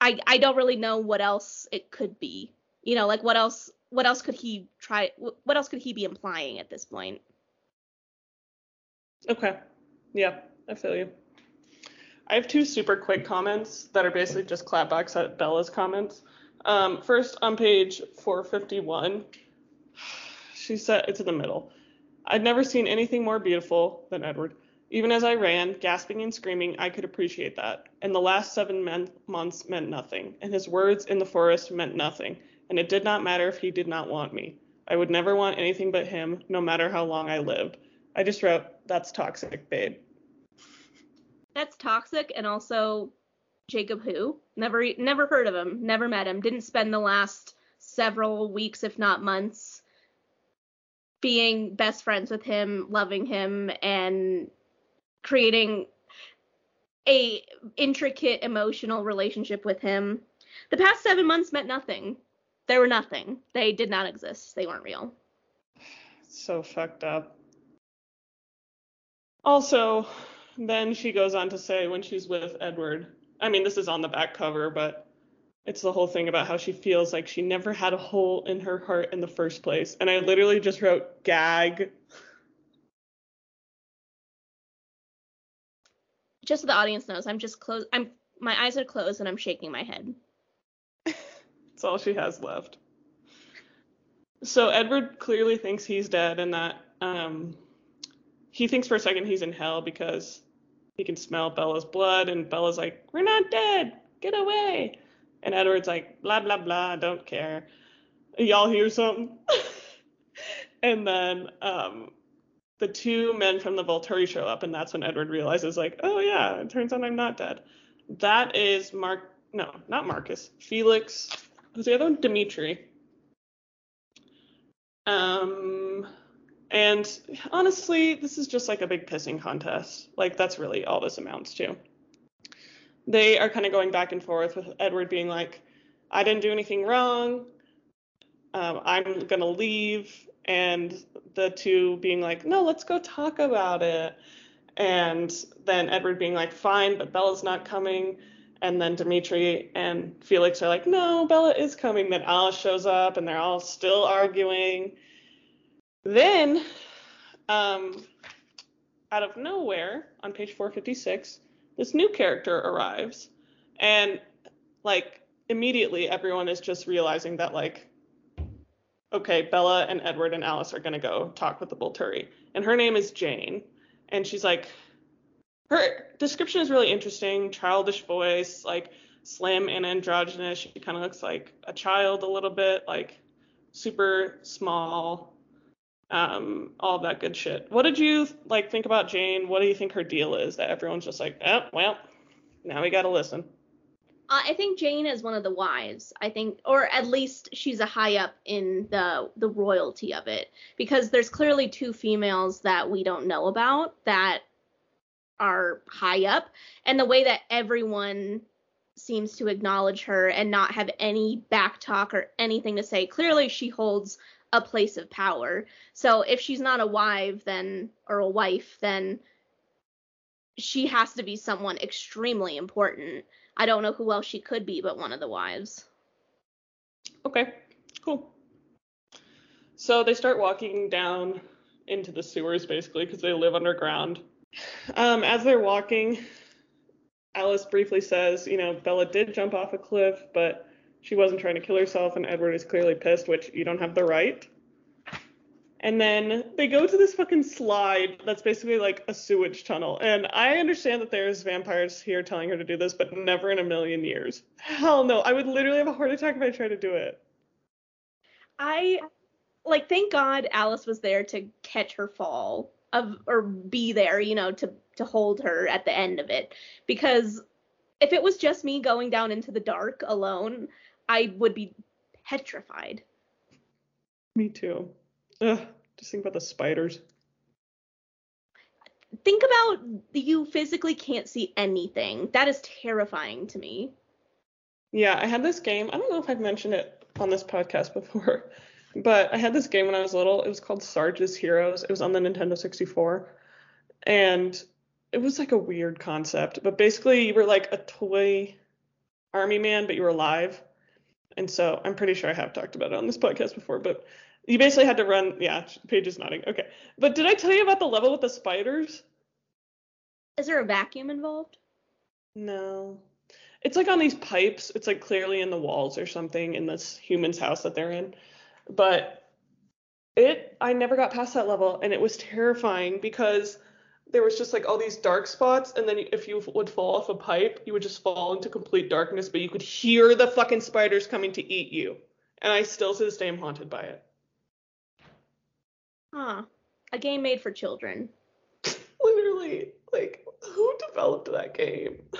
I I don't really know what else it could be. You know, like what else what else could he try what else could he be implying at this point? Okay. Yeah, I feel you. I have two super quick comments that are basically just clapbacks at Bella's comments. Um, first, on page 451, she said it's in the middle. I'd never seen anything more beautiful than Edward. Even as I ran, gasping and screaming, I could appreciate that. And the last seven men- months meant nothing, and his words in the forest meant nothing, and it did not matter if he did not want me. I would never want anything but him, no matter how long I lived. I just wrote, that's toxic, babe. That's toxic, and also Jacob who? Never never heard of him, never met him, didn't spend the last several weeks, if not months, being best friends with him, loving him, and creating a intricate emotional relationship with him. The past seven months meant nothing. They were nothing. They did not exist. They weren't real. So fucked up. Also, then she goes on to say when she's with Edward, I mean, this is on the back cover, but it's the whole thing about how she feels like she never had a hole in her heart in the first place. And I literally just wrote gag. Just so the audience knows, I'm just closed. I'm my eyes are closed and I'm shaking my head. That's all she has left. So Edward clearly thinks he's dead and that um, he thinks for a second he's in hell because he can smell Bella's blood and Bella's like, "We're not dead. Get away." And Edward's like, blah, blah, blah, don't care. Y'all hear something? and then um, the two men from the Volturi show up, and that's when Edward realizes, like, oh, yeah, it turns out I'm not dead. That is Mark, no, not Marcus, Felix. Who's the other one? Demetri. Um, and honestly, this is just like a big pissing contest. Like, that's really all this amounts to they are kind of going back and forth with Edward being like, I didn't do anything wrong. Um, I'm going to leave. And the two being like, no, let's go talk about it. And then Edward being like, fine, but Bella's not coming. And then Demetri and Felix are like, no, Bella is coming. Then Alice shows up and they're all still arguing. Then, um, out of nowhere, on page 456, this new character arrives and like immediately everyone is just realizing that like okay bella and edward and alice are going to go talk with the volturi and her name is jane and she's like her description is really interesting childish voice like slim and androgynous she kind of looks like a child a little bit like super small um, all that good shit. What did you like think about Jane? What do you think her deal is that everyone's just like, oh, well, now we got to listen. I think Jane is one of the wives. I think, or at least she's a high up in the the royalty of it, because there's clearly two females that we don't know about that are high up, and the way that everyone seems to acknowledge her and not have any back talk or anything to say. Clearly, she holds a place of power. So if she's not a wife then or a wife then she has to be someone extremely important. I don't know who else she could be but one of the wives. Okay. Cool. So they start walking down into the sewers basically because they live underground. Um, as they're walking, Alice briefly says, you know, Bella did jump off a cliff, but she wasn't trying to kill herself, and Edward is clearly pissed, which you don't have the right. And then they go to this fucking slide that's basically like a sewage tunnel. And I understand that there's vampires here telling her to do this, but never in a million years. Hell no. I would literally have a heart attack if I tried to do it. I like thank God Alice was there to catch her fall of or be there, you know, to to hold her at the end of it because if it was just me going down into the dark alone, I would be petrified. Me too. Ugh, just think about the spiders. Think about you physically can't see anything. That is terrifying to me. Yeah, I had this game. I don't know if I've mentioned it on this podcast before, but I had this game when I was little. It was called Sarge's Heroes. It was on the Nintendo 64. And it was like a weird concept, but basically you were like a toy army man, but you were alive. And so I'm pretty sure I have talked about it on this podcast before, but you basically had to run. Yeah, Paige is nodding. Okay. But did I tell you about the level with the spiders? Is there a vacuum involved? No. It's like on these pipes. It's like clearly in the walls or something in this human's house that they're in. But it, I never got past that level, and it was terrifying because there was just like all these dark spots, and then if you would fall off a pipe, you would just fall into complete darkness, but you could hear the fucking spiders coming to eat you. And I still to this day am haunted by it. Huh. A game made for children. Literally, like, who developed that game?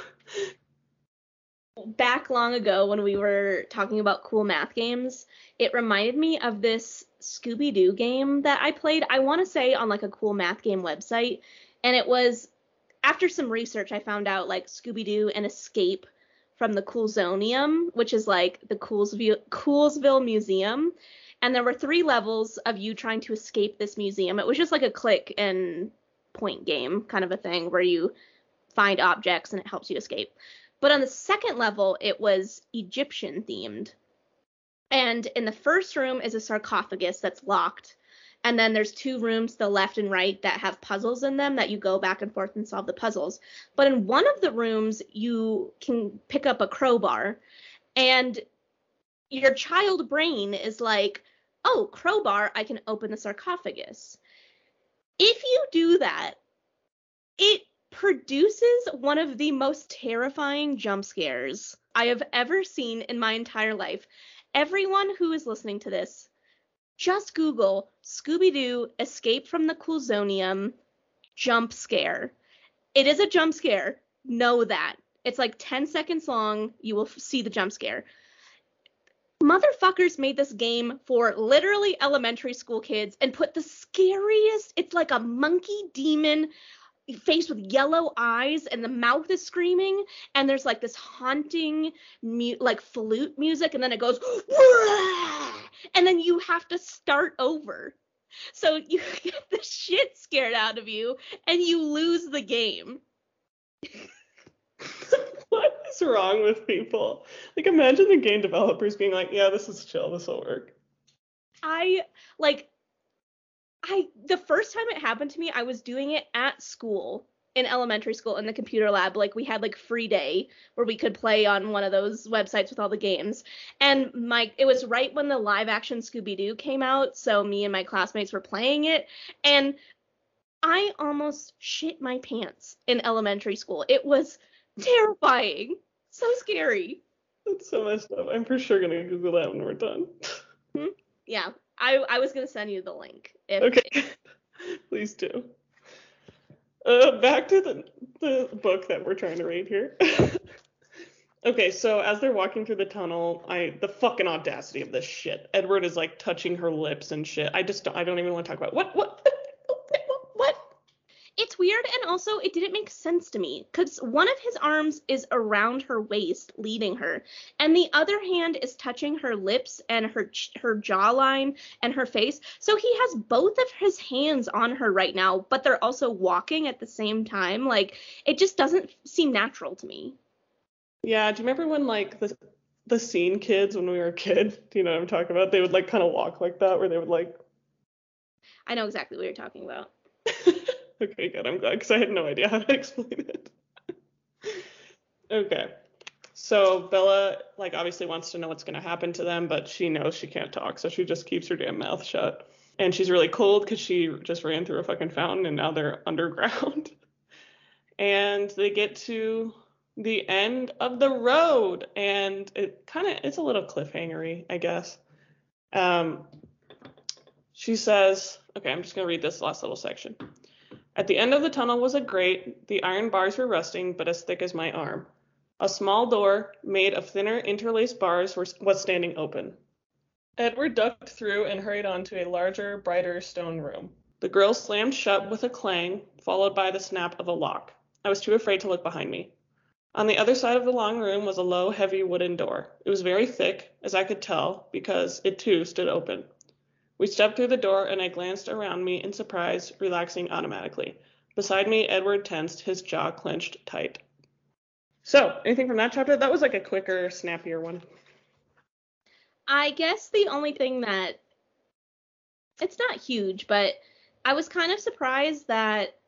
Back long ago when we were talking about cool math games, it reminded me of this Scooby Doo game that I played, I want to say on like a cool math game website. And it was after some research, I found out like Scooby Doo and Escape from the Coolsonian, which is like the Coolsville, Coolsville Museum. And there were three levels of you trying to escape this museum. It was just like a click and point game kind of a thing where you find objects and it helps you escape. But on the second level, it was Egyptian themed. And in the first room is a sarcophagus that's locked. And then there's two rooms the left and right that have puzzles in them that you go back and forth and solve the puzzles. But in one of the rooms, you can pick up a crowbar. And your child brain is like, oh, crowbar, I can open the sarcophagus. If you do that, it produces one of the most terrifying jump scares I have ever seen in my entire life. Everyone who is listening to this, just Google Scooby Doo Escape from the Coolsonian jump scare. It is a jump scare. Know that. It's like 10 seconds long. You will see the jump scare. Motherfuckers made this game for literally elementary school kids and put the scariest, it's like a monkey demon face with yellow eyes and the mouth is screaming and there's like this haunting mu- like flute music and then it goes and then you have to start over. So you get the shit scared out of you and you lose the game. What is wrong with people? Like imagine the game developers being like yeah this is chill. This will work. I like I the first time it happened to me, I was doing it at school in elementary school in the computer lab. Like we had like free day where we could play on one of those websites with all the games. And my it was right when the live action Scooby Doo came out, so me and my classmates were playing it and I almost shit my pants in elementary school. It was terrifying. So scary. That's so messed up. I'm for sure gonna Google that when we're done. Hmm? Yeah, I I was gonna send you the link. If, okay, please do. Uh, back to the the book that we're trying to read here. okay, so as they're walking through the tunnel, I the fucking audacity of this shit. Edward is like touching her lips and shit. I just don't, I don't even want to talk about what what it's weird and also it didn't make sense to me because one of his arms is around her waist leading her and the other hand is touching her lips and her her jawline and her face. So he has both of his hands on her right now but they're also walking at the same time. Like it just doesn't seem natural to me. Yeah do you remember when like the the scene kids when we were a kid do you know what i'm talking about? They would like kind of walk like that where they would like i know exactly what you're talking about Okay, good. I'm glad because I had no idea how to explain it. okay. So Bella, like, obviously wants to know what's going to happen to them, but she knows she can't talk, so she just keeps her damn mouth shut. And she's really cold because she just ran through a fucking fountain and now they're underground. and they get to the end of the road and it kind of it's a little cliffhangery, I guess. Um, she says, okay, I'm just going to read this last little section. At the end of the tunnel was a grate. The iron bars were rusting, but as thick as my arm. A small door, made of thinner interlaced bars, was standing open. Edward ducked through and hurried on to a larger, brighter stone room. The grill slammed shut with a clang, followed by the snap of a lock. I was too afraid to look behind me. On the other side of the long room was a low, heavy wooden door. It was very thick, as I could tell, because it too stood open. We stepped through the door, and I glanced around me in surprise, relaxing automatically. Beside me, Edward tensed, his jaw clenched tight. So, anything from that chapter? That was like a quicker, snappier one. I guess the only thing that it's not huge, but I was kind of surprised that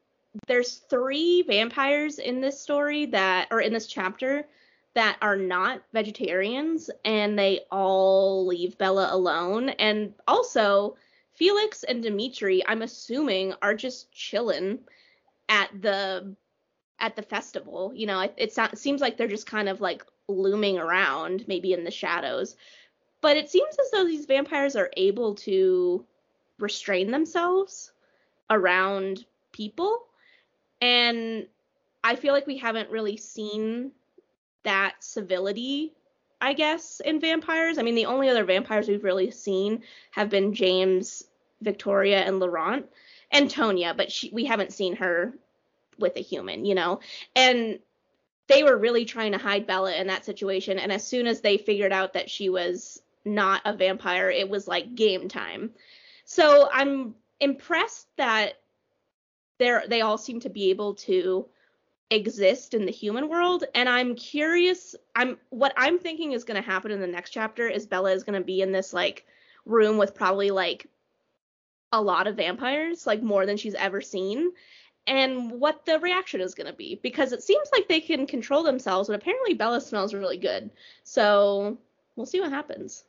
there's three vampires in this story that or in this chapter that are not vegetarians and they all leave Bella alone. And also, Felix and Demetri, I'm assuming, are just chilling at the at the festival. You know, it, it seems like they're just kind of like looming around, maybe in the shadows. But it seems as though these vampires are able to restrain themselves around people. And I feel like we haven't really seen that civility, I guess, in vampires. I mean, the only other vampires we've really seen have been James, Victoria, and Laurent, and Tanya, but she, we haven't seen her with a human, you know? And they were really trying to hide Bella in that situation. And as soon as they figured out that she was not a vampire, it was like game time. So I'm impressed that they're they all seem to be able to exist in the human world. And i'm curious i'm what i'm thinking is going to happen in the next chapter is bella is going to be in this like room with probably like a lot of vampires like more than she's ever seen. And what the reaction is going to be because it seems like they can control themselves but apparently bella smells really good. So we'll see what happens.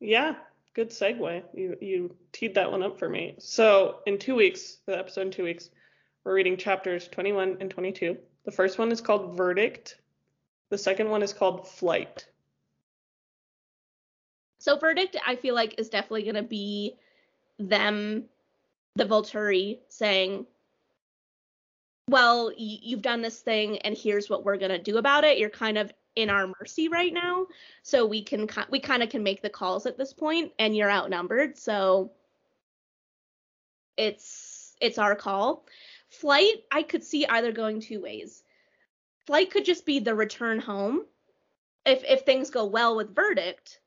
Yeah good segue. You you teed that one up for me. So in two weeks the episode in two weeks we're reading chapters 21 and 22. The first one is called Verdict. The second one is called Flight. So Verdict, I feel like, is definitely going to be them, the Volturi, saying, well, you've done this thing and here's what we're going to do about it. You're kind of in our mercy right now. So we can we kind of can make the calls at this point and you're outnumbered. So it's it's our call. Flight, I could see either going two ways. Flight could just be the return home. If if things go well with verdict,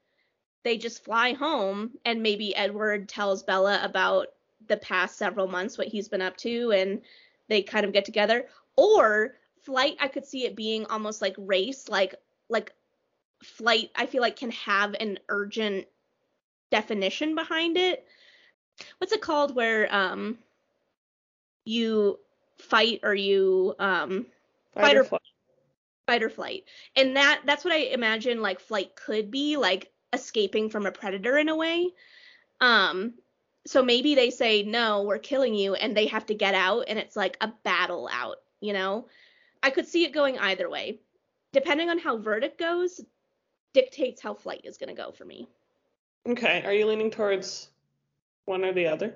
they just fly home and maybe Edward tells Bella about the past several months what he's been up to and they kind of get together. Or flight, I could see it being almost like race, like like flight I feel like can have an urgent definition behind it. What's it called where um you fight or you um fight, fight or flight. fight or flight. And that that's what I imagine like flight could be, like escaping from a predator in a way. Um so maybe they say no, we're killing you and they have to get out and it's like a battle out, you know? I could see it going either way. Depending on how verdict goes, dictates how flight is going to go for me. Okay, are you leaning towards one or the other?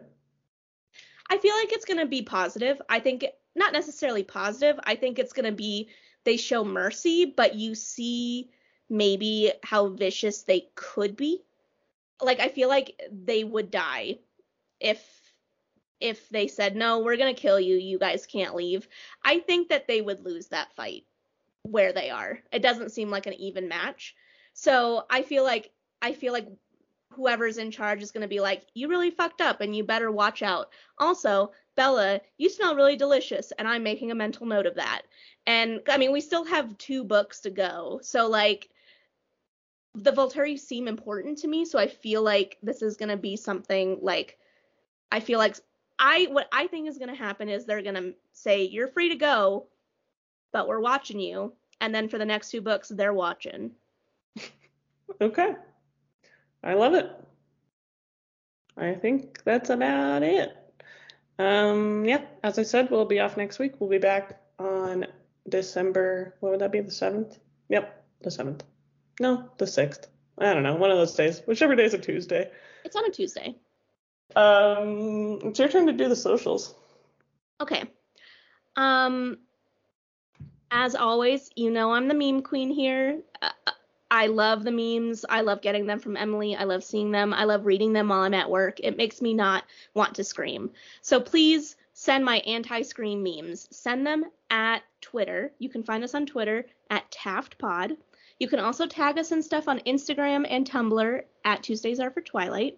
I feel like it's going to be positive. I think not necessarily positive. I think it's going to be they show mercy, but you see maybe how vicious they could be. Like I feel like they would die if if they said no, we're going to kill you, you guys can't leave. I think that they would lose that fight where they are. It doesn't seem like an even match. So I feel like I feel like whoever's in charge is going to be like, you really fucked up and you better watch out. Also, Bella, you smell really delicious, and I'm making a mental note of that. And I mean, we still have two books to go. So, like, the Volturi seem important to me. So I feel like this is going to be something like, I feel like I, what I think is going to happen is they're going to say, you're free to go, but we're watching you. And then for the next two books, they're watching. okay. I love it. I think that's about it. Um, yeah, as I said, we'll be off next week. We'll be back on December. What would that be? The seventh? Yep, the seventh. No, the sixth. I don't know. One of those days. Whichever day is a Tuesday. It's on a Tuesday. Um, it's your turn to do the socials. Okay. Um, as always, you know I'm the meme queen here. Uh, I love the memes. I love getting them from Emily. I love seeing them. I love reading them while I'm at work. It makes me not want to scream. So please send my anti scream memes. Send them at Twitter. You can find us on Twitter at TaftPod. You can also tag us and stuff on Instagram and Tumblr at Tuesdays Are for Twilight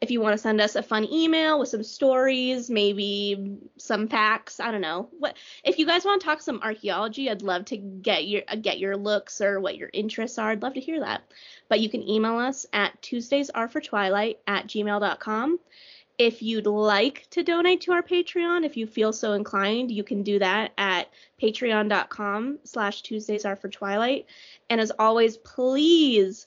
if you want to send us a fun email with some stories, maybe some facts, I don't know. What if you guys want to talk some archaeology? I'd love to get your uh, get your looks or what your interests are. I'd love to hear that. But you can email us at Tuesdays are for Twilight at gmail.com. If you'd like to donate to our Patreon, if you feel so inclined, you can do that at patreon.com slash Tuesdays are for Twilight. And as always, please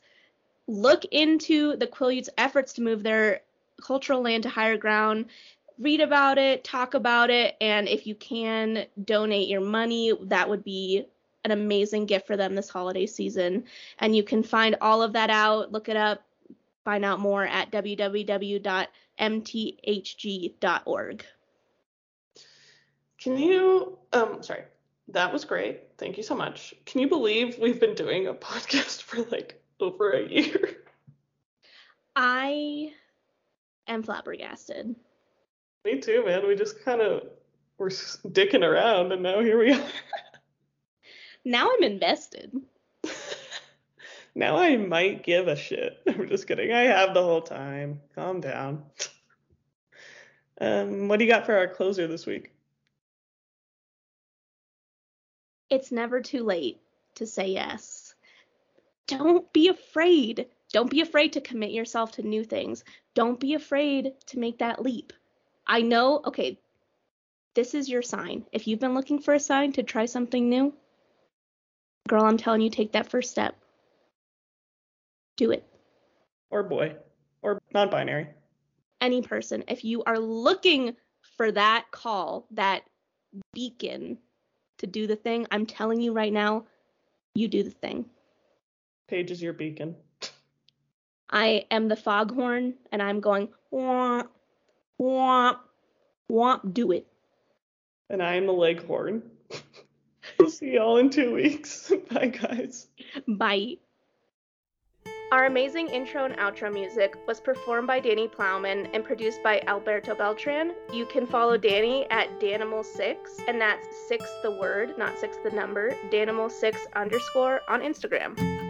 look into the Quileutes' efforts to move their cultural land to higher ground. Read about it, talk about it, and if you can donate your money, that would be an amazing gift for them this holiday season. And you can find all of that out, look it up, find out more at www.mthg.org. Can you, um, sorry, that was great. Thank you so much. Can you believe we've been doing a podcast for like over a year? I am flabbergasted. Me too, man. We just kind of were dicking around, and now here we are. now I'm invested. now I might give a shit. I'm just kidding. I have the whole time. Calm down. Um, what do you got for our closer this week? It's never too late to say yes. Don't be afraid. Don't be afraid to commit yourself to new things. Don't be afraid to make that leap. I know, okay, this is your sign. If you've been looking for a sign to try something new, girl, I'm telling you, take that first step. Do it. Or boy, or non binary. Any person. If you are looking for that call, that beacon to do the thing, I'm telling you right now, you do the thing. Paige is your beacon. I am the foghorn and I'm going womp womp womp do it. And I am the leghorn. we'll see y'all in two weeks. Bye guys. Bye. Our amazing intro and outro music was performed by Danny Plowman and produced by Alberto Beltran. You can follow Danny at Danimal6, and that's six the word, not six the number, Danimal6 underscore on Instagram.